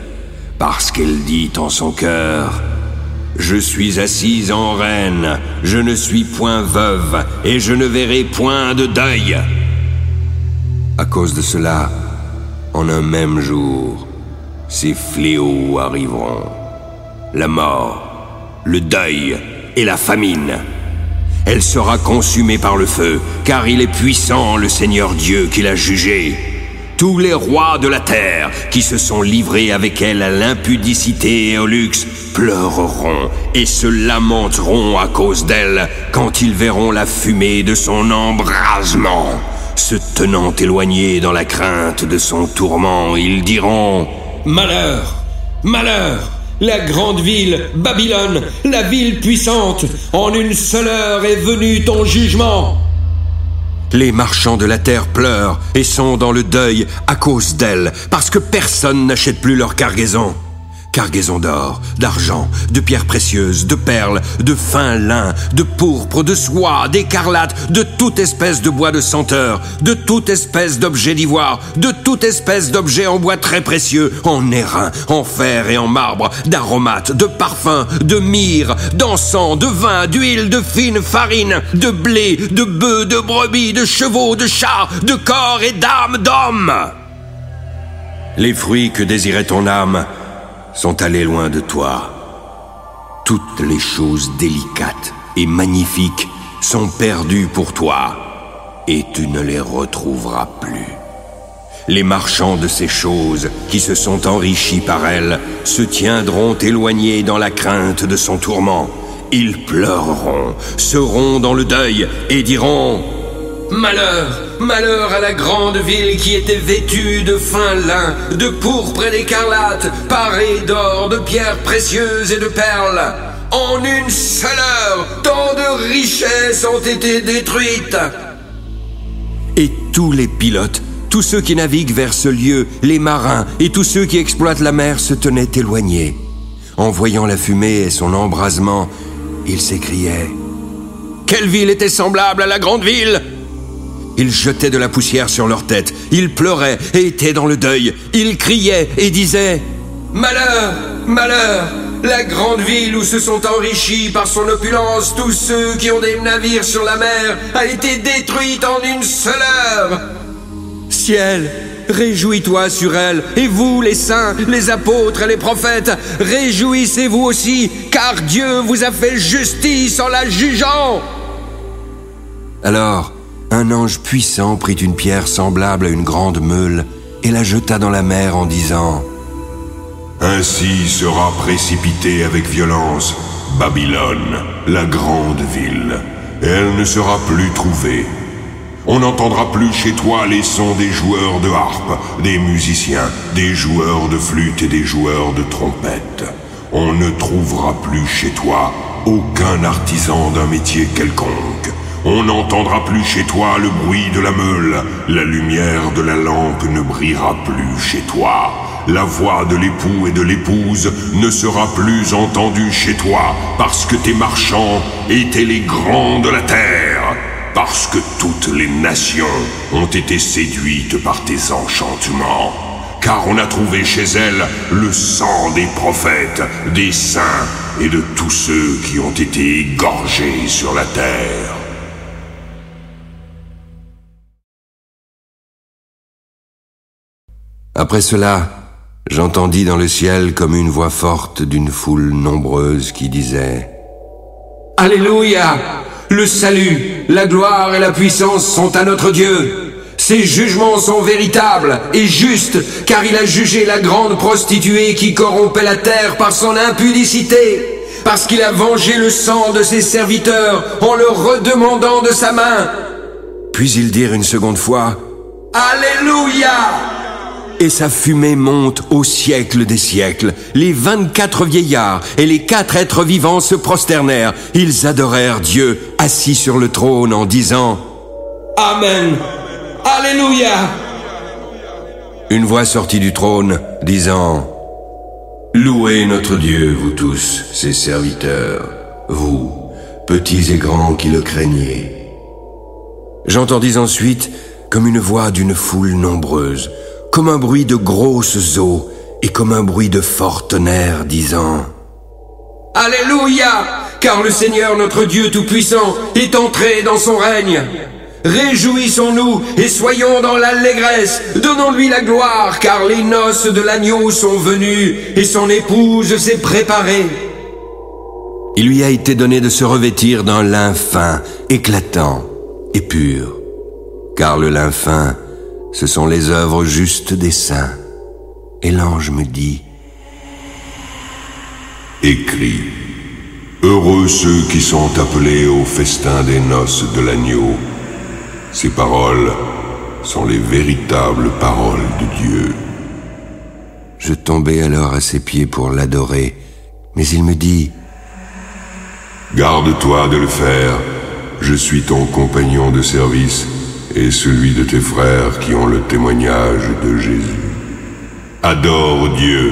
parce qu'elle dit en son cœur Je suis assise en reine, je ne suis point veuve, et je ne verrai point de deuil. À cause de cela, en un même jour, ces fléaux arriveront. La mort, le deuil et la famine. Elle sera consumée par le feu, car il est puissant le Seigneur Dieu qui l'a jugée. Tous les rois de la terre qui se sont livrés avec elle à l'impudicité et au luxe pleureront et se lamenteront à cause d'elle quand ils verront la fumée de son embrasement. Se tenant éloignés dans la crainte de son tourment, ils diront ⁇ Malheur Malheur La grande ville, Babylone, la ville puissante, en une seule heure est venu ton jugement !⁇ Les marchands de la terre pleurent et sont dans le deuil à cause d'elle, parce que personne n'achète plus leur cargaison. Cargaison d'or, d'argent, de pierres précieuses, de perles, de fin lin, de pourpre, de soie, d'écarlate, de toute espèce de bois de senteur, de toute espèce d'objet d'ivoire, de toute espèce d'objet en bois très précieux, en airain, en fer et en marbre, d'aromates, de parfums, de myrrhe, d'encens, de vin, d'huile, de fine farine, de blé, de bœufs, de brebis, de chevaux, de chats, de corps et d'âmes d'hommes. Les fruits que désirait ton âme sont allés loin de toi. Toutes les choses délicates et magnifiques sont perdues pour toi, et tu ne les retrouveras plus. Les marchands de ces choses qui se sont enrichis par elles se tiendront éloignés dans la crainte de son tourment. Ils pleureront, seront dans le deuil et diront Malheur, malheur à la grande ville qui était vêtue de fin lin, de pourpre et d'écarlate, parée d'or, de pierres précieuses et de perles. En une seule heure, tant de richesses ont été détruites. Et tous les pilotes, tous ceux qui naviguent vers ce lieu, les marins et tous ceux qui exploitent la mer se tenaient éloignés. En voyant la fumée et son embrasement, ils s'écriaient Quelle ville était semblable à la grande ville ils jetaient de la poussière sur leur tête, ils pleuraient et étaient dans le deuil, ils criaient et disaient ⁇ Malheur Malheur La grande ville où se sont enrichis par son opulence tous ceux qui ont des navires sur la mer a été détruite en une seule heure. Ciel Réjouis-toi sur elle, et vous, les saints, les apôtres et les prophètes, réjouissez-vous aussi, car Dieu vous a fait justice en la jugeant. Alors, un ange puissant prit une pierre semblable à une grande meule et la jeta dans la mer en disant Ainsi sera précipitée avec violence Babylone, la grande ville. Elle ne sera plus trouvée. On n'entendra plus chez toi les sons des joueurs de harpe, des musiciens, des joueurs de flûte et des joueurs de trompette. On ne trouvera plus chez toi aucun artisan d'un métier quelconque. On n'entendra plus chez toi le bruit de la meule, la lumière de la lampe ne brillera plus chez toi. La voix de l'époux et de l'épouse ne sera plus entendue chez toi, parce que tes marchands étaient les grands de la terre, parce que toutes les nations ont été séduites par tes enchantements. Car on a trouvé chez elles le sang des prophètes, des saints et de tous ceux qui ont été égorgés sur la terre. Après cela, j'entendis dans le ciel comme une voix forte d'une foule nombreuse qui disait ⁇ Alléluia. Le salut, la gloire et la puissance sont à notre Dieu. Ses jugements sont véritables et justes, car il a jugé la grande prostituée qui corrompait la terre par son impudicité, parce qu'il a vengé le sang de ses serviteurs en le redemandant de sa main. Puis ils dirent une seconde fois, Alléluia et sa fumée monte au siècle des siècles. Les vingt-quatre vieillards et les quatre êtres vivants se prosternèrent. Ils adorèrent Dieu assis sur le trône en disant Amen. Alléluia. une voix sortit du trône, disant Louez notre Dieu, vous tous, ses serviteurs, vous, petits et grands qui le craignez. J'entendis ensuite comme une voix d'une foule nombreuse, comme un bruit de grosses eaux et comme un bruit de fort tonnerre, disant Alléluia, car le Seigneur notre Dieu Tout-Puissant est entré dans son règne. Réjouissons-nous et soyons dans l'allégresse. Donnons-lui la gloire, car les noces de l'agneau sont venues et son épouse s'est préparée. Il lui a été donné de se revêtir d'un lin fin, éclatant et pur. Car le lin fin, ce sont les œuvres justes des saints. Et l'ange me dit, Écris, heureux ceux qui sont appelés au festin des noces de l'agneau. Ces paroles sont les véritables paroles de Dieu. Je tombai alors à ses pieds pour l'adorer, mais il me dit, Garde-toi de le faire, je suis ton compagnon de service et celui de tes frères qui ont le témoignage de Jésus. Adore Dieu,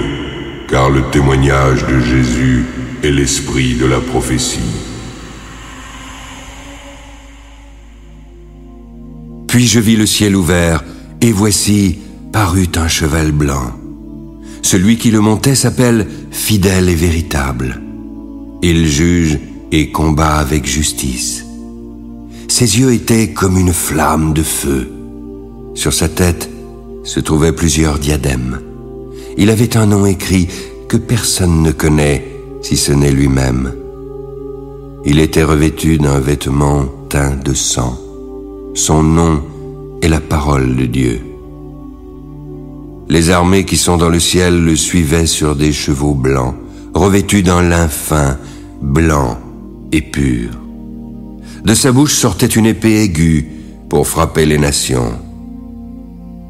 car le témoignage de Jésus est l'esprit de la prophétie. Puis je vis le ciel ouvert, et voici parut un cheval blanc. Celui qui le montait s'appelle fidèle et véritable. Il juge et combat avec justice. Ses yeux étaient comme une flamme de feu. Sur sa tête se trouvaient plusieurs diadèmes. Il avait un nom écrit que personne ne connaît si ce n'est lui-même. Il était revêtu d'un vêtement teint de sang. Son nom est la parole de Dieu. Les armées qui sont dans le ciel le suivaient sur des chevaux blancs, revêtus d'un lin fin, blanc et pur. De sa bouche sortait une épée aiguë pour frapper les nations.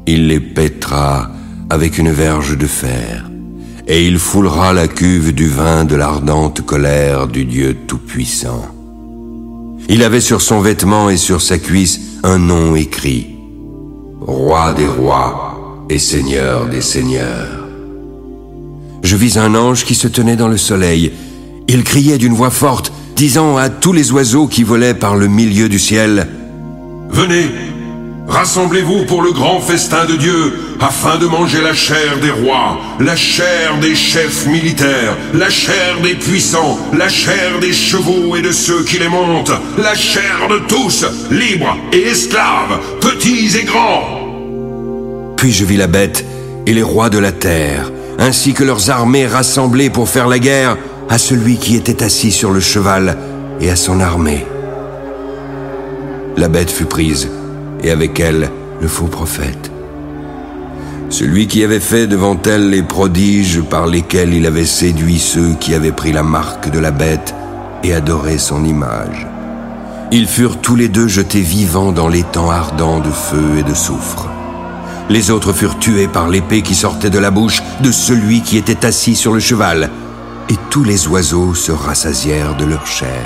Il les pètera avec une verge de fer, et il foulera la cuve du vin de l'ardente colère du Dieu Tout-Puissant. Il avait sur son vêtement et sur sa cuisse un nom écrit, Roi des rois et Seigneur des seigneurs. Je vis un ange qui se tenait dans le soleil. Il criait d'une voix forte, disant à tous les oiseaux qui volaient par le milieu du ciel, Venez, rassemblez-vous pour le grand festin de Dieu, afin de manger la chair des rois, la chair des chefs militaires, la chair des puissants, la chair des chevaux et de ceux qui les montent, la chair de tous, libres et esclaves, petits et grands. Puis je vis la bête et les rois de la terre, ainsi que leurs armées rassemblées pour faire la guerre à celui qui était assis sur le cheval et à son armée. La bête fut prise, et avec elle le faux prophète. Celui qui avait fait devant elle les prodiges par lesquels il avait séduit ceux qui avaient pris la marque de la bête et adoré son image. Ils furent tous les deux jetés vivants dans l'étang ardent de feu et de soufre. Les autres furent tués par l'épée qui sortait de la bouche de celui qui était assis sur le cheval, et tous les oiseaux se rassasièrent de leur chair.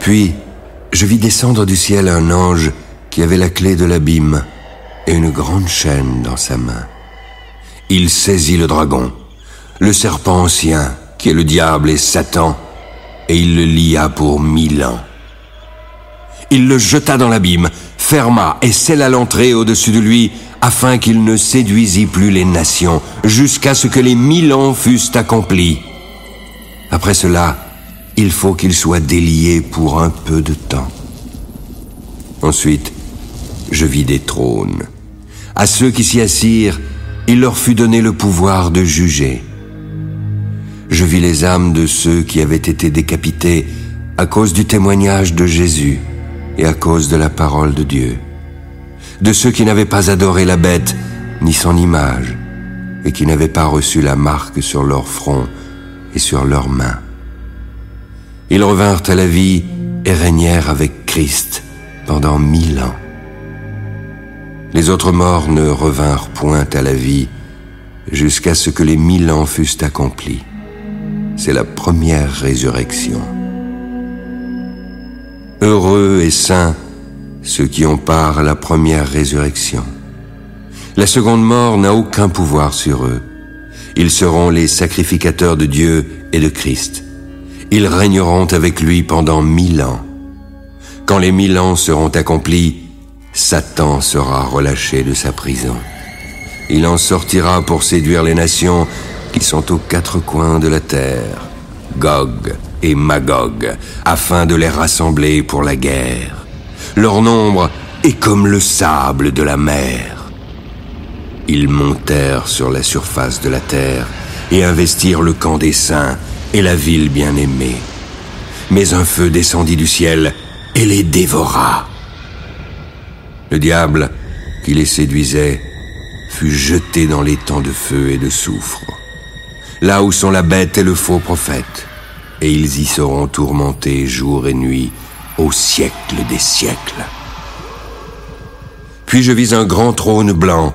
Puis, je vis descendre du ciel un ange qui avait la clé de l'abîme et une grande chaîne dans sa main. Il saisit le dragon, le serpent ancien, qui est le diable et Satan, et il le lia pour mille ans. Il le jeta dans l'abîme, ferma et scella l'entrée au-dessus de lui, afin qu'il ne séduisît plus les nations, jusqu'à ce que les mille ans fussent accomplis. Après cela, il faut qu'il soit délié pour un peu de temps. Ensuite, je vis des trônes. À ceux qui s'y assirent, il leur fut donné le pouvoir de juger. Je vis les âmes de ceux qui avaient été décapités à cause du témoignage de Jésus et à cause de la parole de Dieu. De ceux qui n'avaient pas adoré la bête ni son image et qui n'avaient pas reçu la marque sur leur front et sur leurs mains. Ils revinrent à la vie et régnèrent avec Christ pendant mille ans. Les autres morts ne revinrent point à la vie jusqu'à ce que les mille ans fussent accomplis. C'est la première résurrection. Heureux et saints ceux qui ont part à la première résurrection. La seconde mort n'a aucun pouvoir sur eux. Ils seront les sacrificateurs de Dieu et de Christ. Ils régneront avec lui pendant mille ans. Quand les mille ans seront accomplis, Satan sera relâché de sa prison. Il en sortira pour séduire les nations qui sont aux quatre coins de la terre, Gog et Magog, afin de les rassembler pour la guerre. Leur nombre est comme le sable de la mer. Ils montèrent sur la surface de la terre et investirent le camp des saints et la ville bien-aimée. Mais un feu descendit du ciel et les dévora. Le diable, qui les séduisait, fut jeté dans les temps de feu et de soufre, là où sont la bête et le faux prophète, et ils y seront tourmentés jour et nuit au siècle des siècles. Puis je vis un grand trône blanc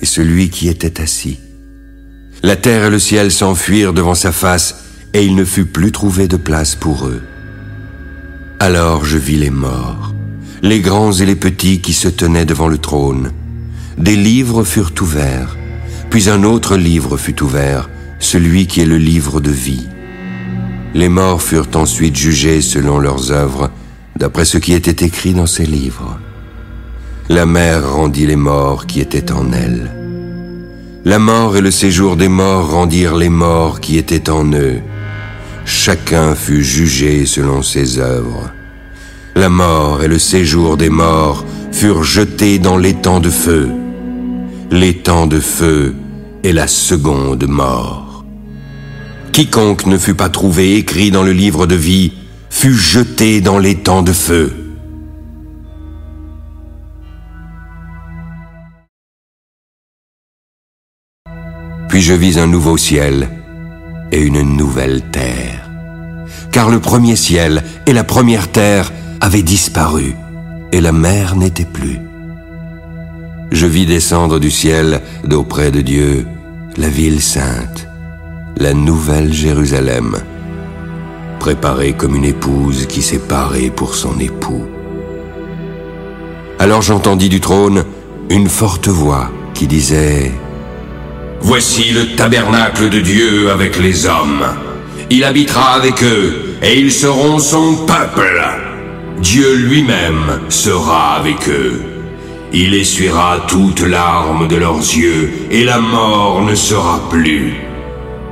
et celui qui était assis. La terre et le ciel s'enfuirent devant sa face, et il ne fut plus trouvé de place pour eux. Alors je vis les morts, les grands et les petits qui se tenaient devant le trône. Des livres furent ouverts, puis un autre livre fut ouvert, celui qui est le livre de vie. Les morts furent ensuite jugés selon leurs œuvres, d'après ce qui était écrit dans ces livres. La mer rendit les morts qui étaient en elle. La mort et le séjour des morts rendirent les morts qui étaient en eux. Chacun fut jugé selon ses œuvres. La mort et le séjour des morts furent jetés dans l'étang de feu. L'étang de feu est la seconde mort. Quiconque ne fut pas trouvé écrit dans le livre de vie fut jeté dans l'étang de feu. Puis je vis un nouveau ciel et une nouvelle terre. Car le premier ciel et la première terre avaient disparu, et la mer n'était plus. Je vis descendre du ciel, d'auprès de Dieu, la ville sainte, la nouvelle Jérusalem, préparée comme une épouse qui s'est parée pour son époux. Alors j'entendis du trône une forte voix qui disait Voici le tabernacle de Dieu avec les hommes. Il habitera avec eux, et ils seront son peuple. Dieu lui-même sera avec eux. Il essuiera toutes larmes de leurs yeux, et la mort ne sera plus.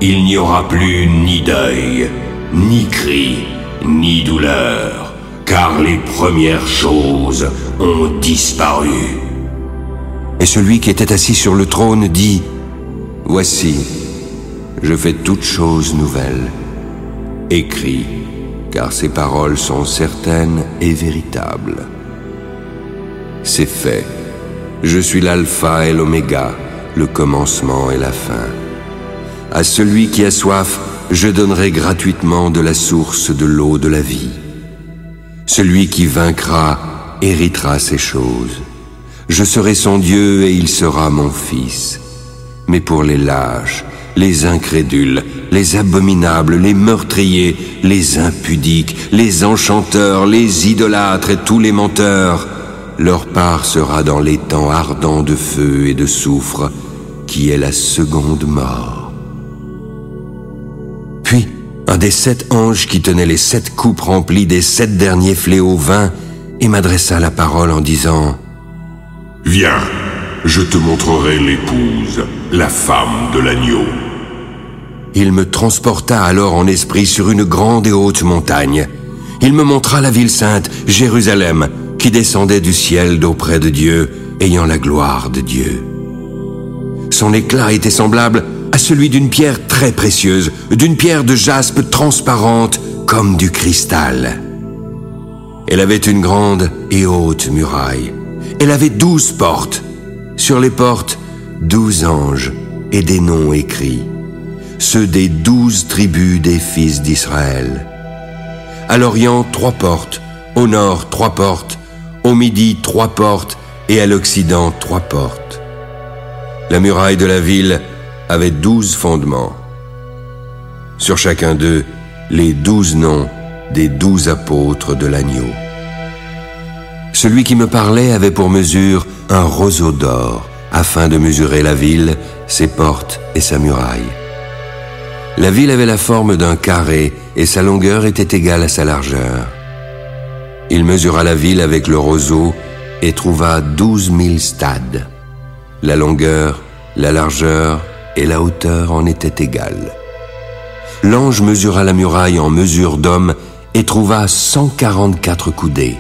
Il n'y aura plus ni deuil, ni cri, ni douleur, car les premières choses ont disparu. Et celui qui était assis sur le trône dit, Voici, je fais toutes choses nouvelles. Écris, car ces paroles sont certaines et véritables. C'est fait. Je suis l'alpha et l'oméga, le commencement et la fin. À celui qui a soif, je donnerai gratuitement de la source de l'eau de la vie. Celui qui vaincra héritera ces choses. Je serai son Dieu et il sera mon fils. Mais pour les lâches, les incrédules, les abominables, les meurtriers, les impudiques, les enchanteurs, les idolâtres et tous les menteurs, leur part sera dans les temps ardents de feu et de soufre, qui est la seconde mort. Un des sept anges qui tenait les sept coupes remplies des sept derniers fléaux vint et m'adressa la parole en disant Viens, je te montrerai l'épouse, la femme de l'agneau. Il me transporta alors en esprit sur une grande et haute montagne. Il me montra la ville sainte, Jérusalem, qui descendait du ciel d'auprès de Dieu, ayant la gloire de Dieu. Son éclat était semblable à celui d'une pierre très précieuse, d'une pierre de jaspe transparente comme du cristal. Elle avait une grande et haute muraille. Elle avait douze portes. Sur les portes, douze anges et des noms écrits, ceux des douze tribus des fils d'Israël. À l'Orient, trois portes, au nord, trois portes, au midi, trois portes, et à l'Occident, trois portes. La muraille de la ville avait douze fondements. Sur chacun d'eux, les douze noms des douze apôtres de l'agneau. Celui qui me parlait avait pour mesure un roseau d'or, afin de mesurer la ville, ses portes et sa muraille. La ville avait la forme d'un carré et sa longueur était égale à sa largeur. Il mesura la ville avec le roseau et trouva douze mille stades. La longueur, la largeur et la hauteur en étaient égales. L'ange mesura la muraille en mesure d'homme et trouva 144 coudées.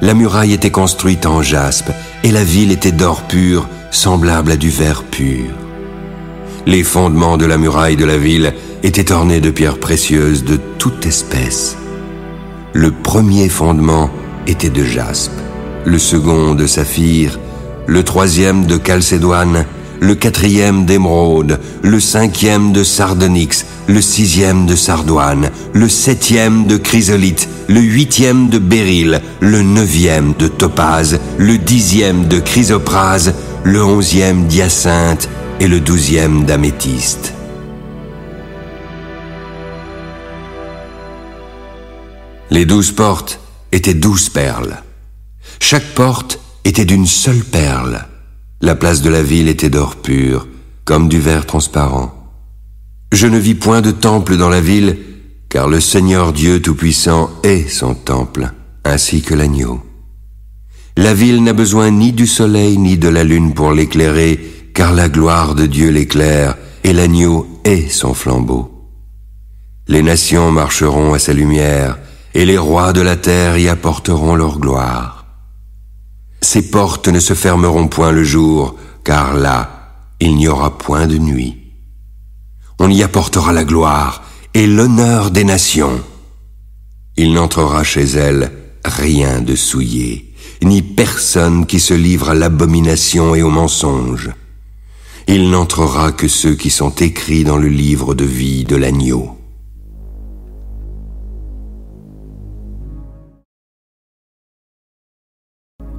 La muraille était construite en jaspe et la ville était d'or pur, semblable à du verre pur. Les fondements de la muraille de la ville étaient ornés de pierres précieuses de toute espèce. Le premier fondement était de jaspe, le second de saphir, le troisième de chalcédoine, le quatrième d'émeraude, le cinquième de sardonyx, le sixième de sardoine, le septième de chrysolite, le huitième de béryl, le neuvième de topaze, le dixième de chrysoprase, le onzième d'hyacinthe, et le douzième d'améthyste. Les douze portes étaient douze perles. Chaque porte était d'une seule perle. La place de la ville était d'or pur, comme du verre transparent. Je ne vis point de temple dans la ville, car le Seigneur Dieu Tout-Puissant est son temple, ainsi que l'agneau. La ville n'a besoin ni du soleil ni de la lune pour l'éclairer, car la gloire de Dieu l'éclaire, et l'agneau est son flambeau. Les nations marcheront à sa lumière, et les rois de la terre y apporteront leur gloire. Ses portes ne se fermeront point le jour, car là, il n'y aura point de nuit. On y apportera la gloire et l'honneur des nations. Il n'entrera chez elle rien de souillé, ni personne qui se livre à l'abomination et au mensonge il n'entrera que ceux qui sont écrits dans le livre de vie de l'agneau.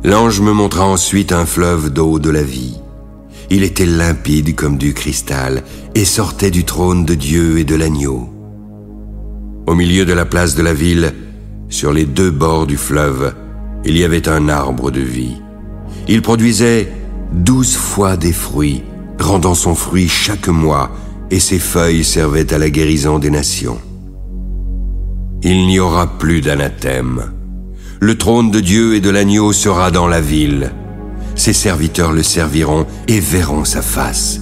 L'ange me montra ensuite un fleuve d'eau de la vie. Il était limpide comme du cristal et sortait du trône de Dieu et de l'agneau. Au milieu de la place de la ville, sur les deux bords du fleuve, il y avait un arbre de vie. Il produisait douze fois des fruits rendant son fruit chaque mois, et ses feuilles servaient à la guérison des nations. Il n'y aura plus d'anathème. Le trône de Dieu et de l'agneau sera dans la ville. Ses serviteurs le serviront et verront sa face.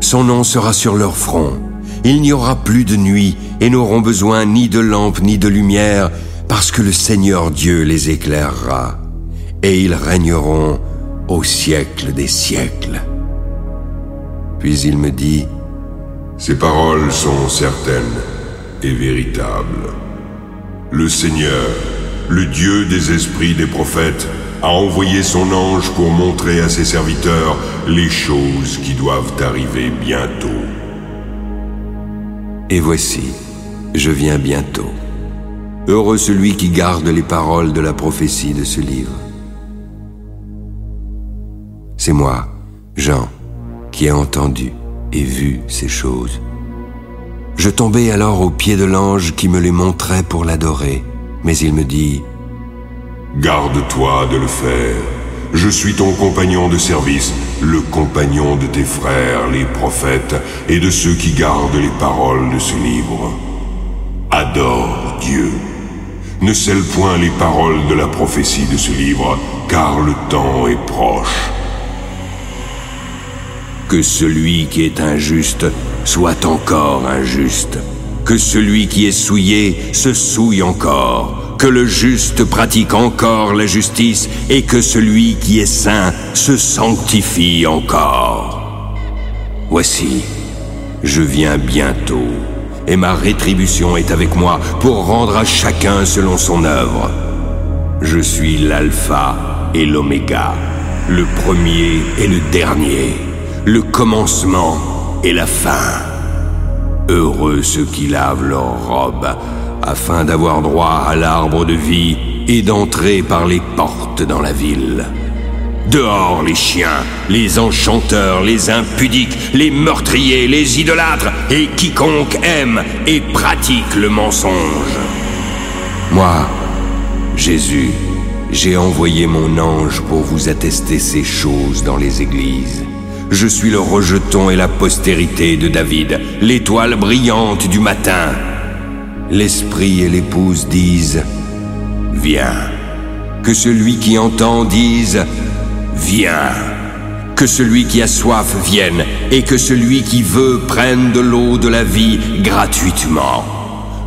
Son nom sera sur leur front. Il n'y aura plus de nuit et n'auront besoin ni de lampe ni de lumière, parce que le Seigneur Dieu les éclairera, et ils régneront au siècle des siècles. Puis il me dit, Ces paroles sont certaines et véritables. Le Seigneur, le Dieu des esprits des prophètes, a envoyé son ange pour montrer à ses serviteurs les choses qui doivent arriver bientôt. Et voici, je viens bientôt. Heureux celui qui garde les paroles de la prophétie de ce livre. C'est moi, Jean qui a entendu et vu ces choses. Je tombai alors aux pieds de l'ange qui me les montrait pour l'adorer, mais il me dit, Garde-toi de le faire. Je suis ton compagnon de service, le compagnon de tes frères, les prophètes, et de ceux qui gardent les paroles de ce livre. Adore Dieu. Ne scelle point les paroles de la prophétie de ce livre, car le temps est proche que celui qui est injuste soit encore injuste, que celui qui est souillé se souille encore, que le juste pratique encore la justice et que celui qui est saint se sanctifie encore. Voici, je viens bientôt, et ma rétribution est avec moi pour rendre à chacun selon son œuvre. Je suis l'alpha et l'oméga, le premier et le dernier le commencement et la fin. Heureux ceux qui lavent leurs robes, afin d'avoir droit à l'arbre de vie et d'entrer par les portes dans la ville. Dehors les chiens, les enchanteurs, les impudiques, les meurtriers, les idolâtres et quiconque aime et pratique le mensonge. Moi, Jésus, J'ai envoyé mon ange pour vous attester ces choses dans les églises. Je suis le rejeton et la postérité de David, l'étoile brillante du matin. L'esprit et l'épouse disent, Viens. Que celui qui entend dise, Viens. Que celui qui a soif vienne, et que celui qui veut prenne de l'eau de la vie gratuitement.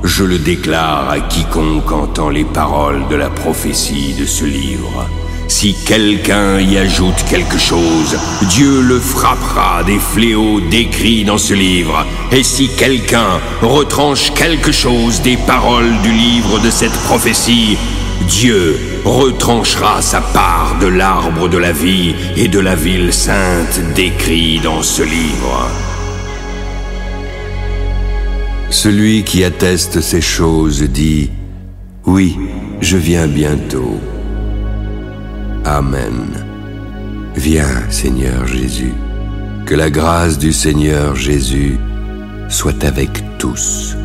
Je le déclare à quiconque entend les paroles de la prophétie de ce livre. Si quelqu'un y ajoute quelque chose, Dieu le frappera des fléaux décrits dans ce livre. Et si quelqu'un retranche quelque chose des paroles du livre de cette prophétie, Dieu retranchera sa part de l'arbre de la vie et de la ville sainte décrits dans ce livre. Celui qui atteste ces choses dit, Oui, je viens bientôt. Amen. Viens, Seigneur Jésus. Que la grâce du Seigneur Jésus soit avec tous.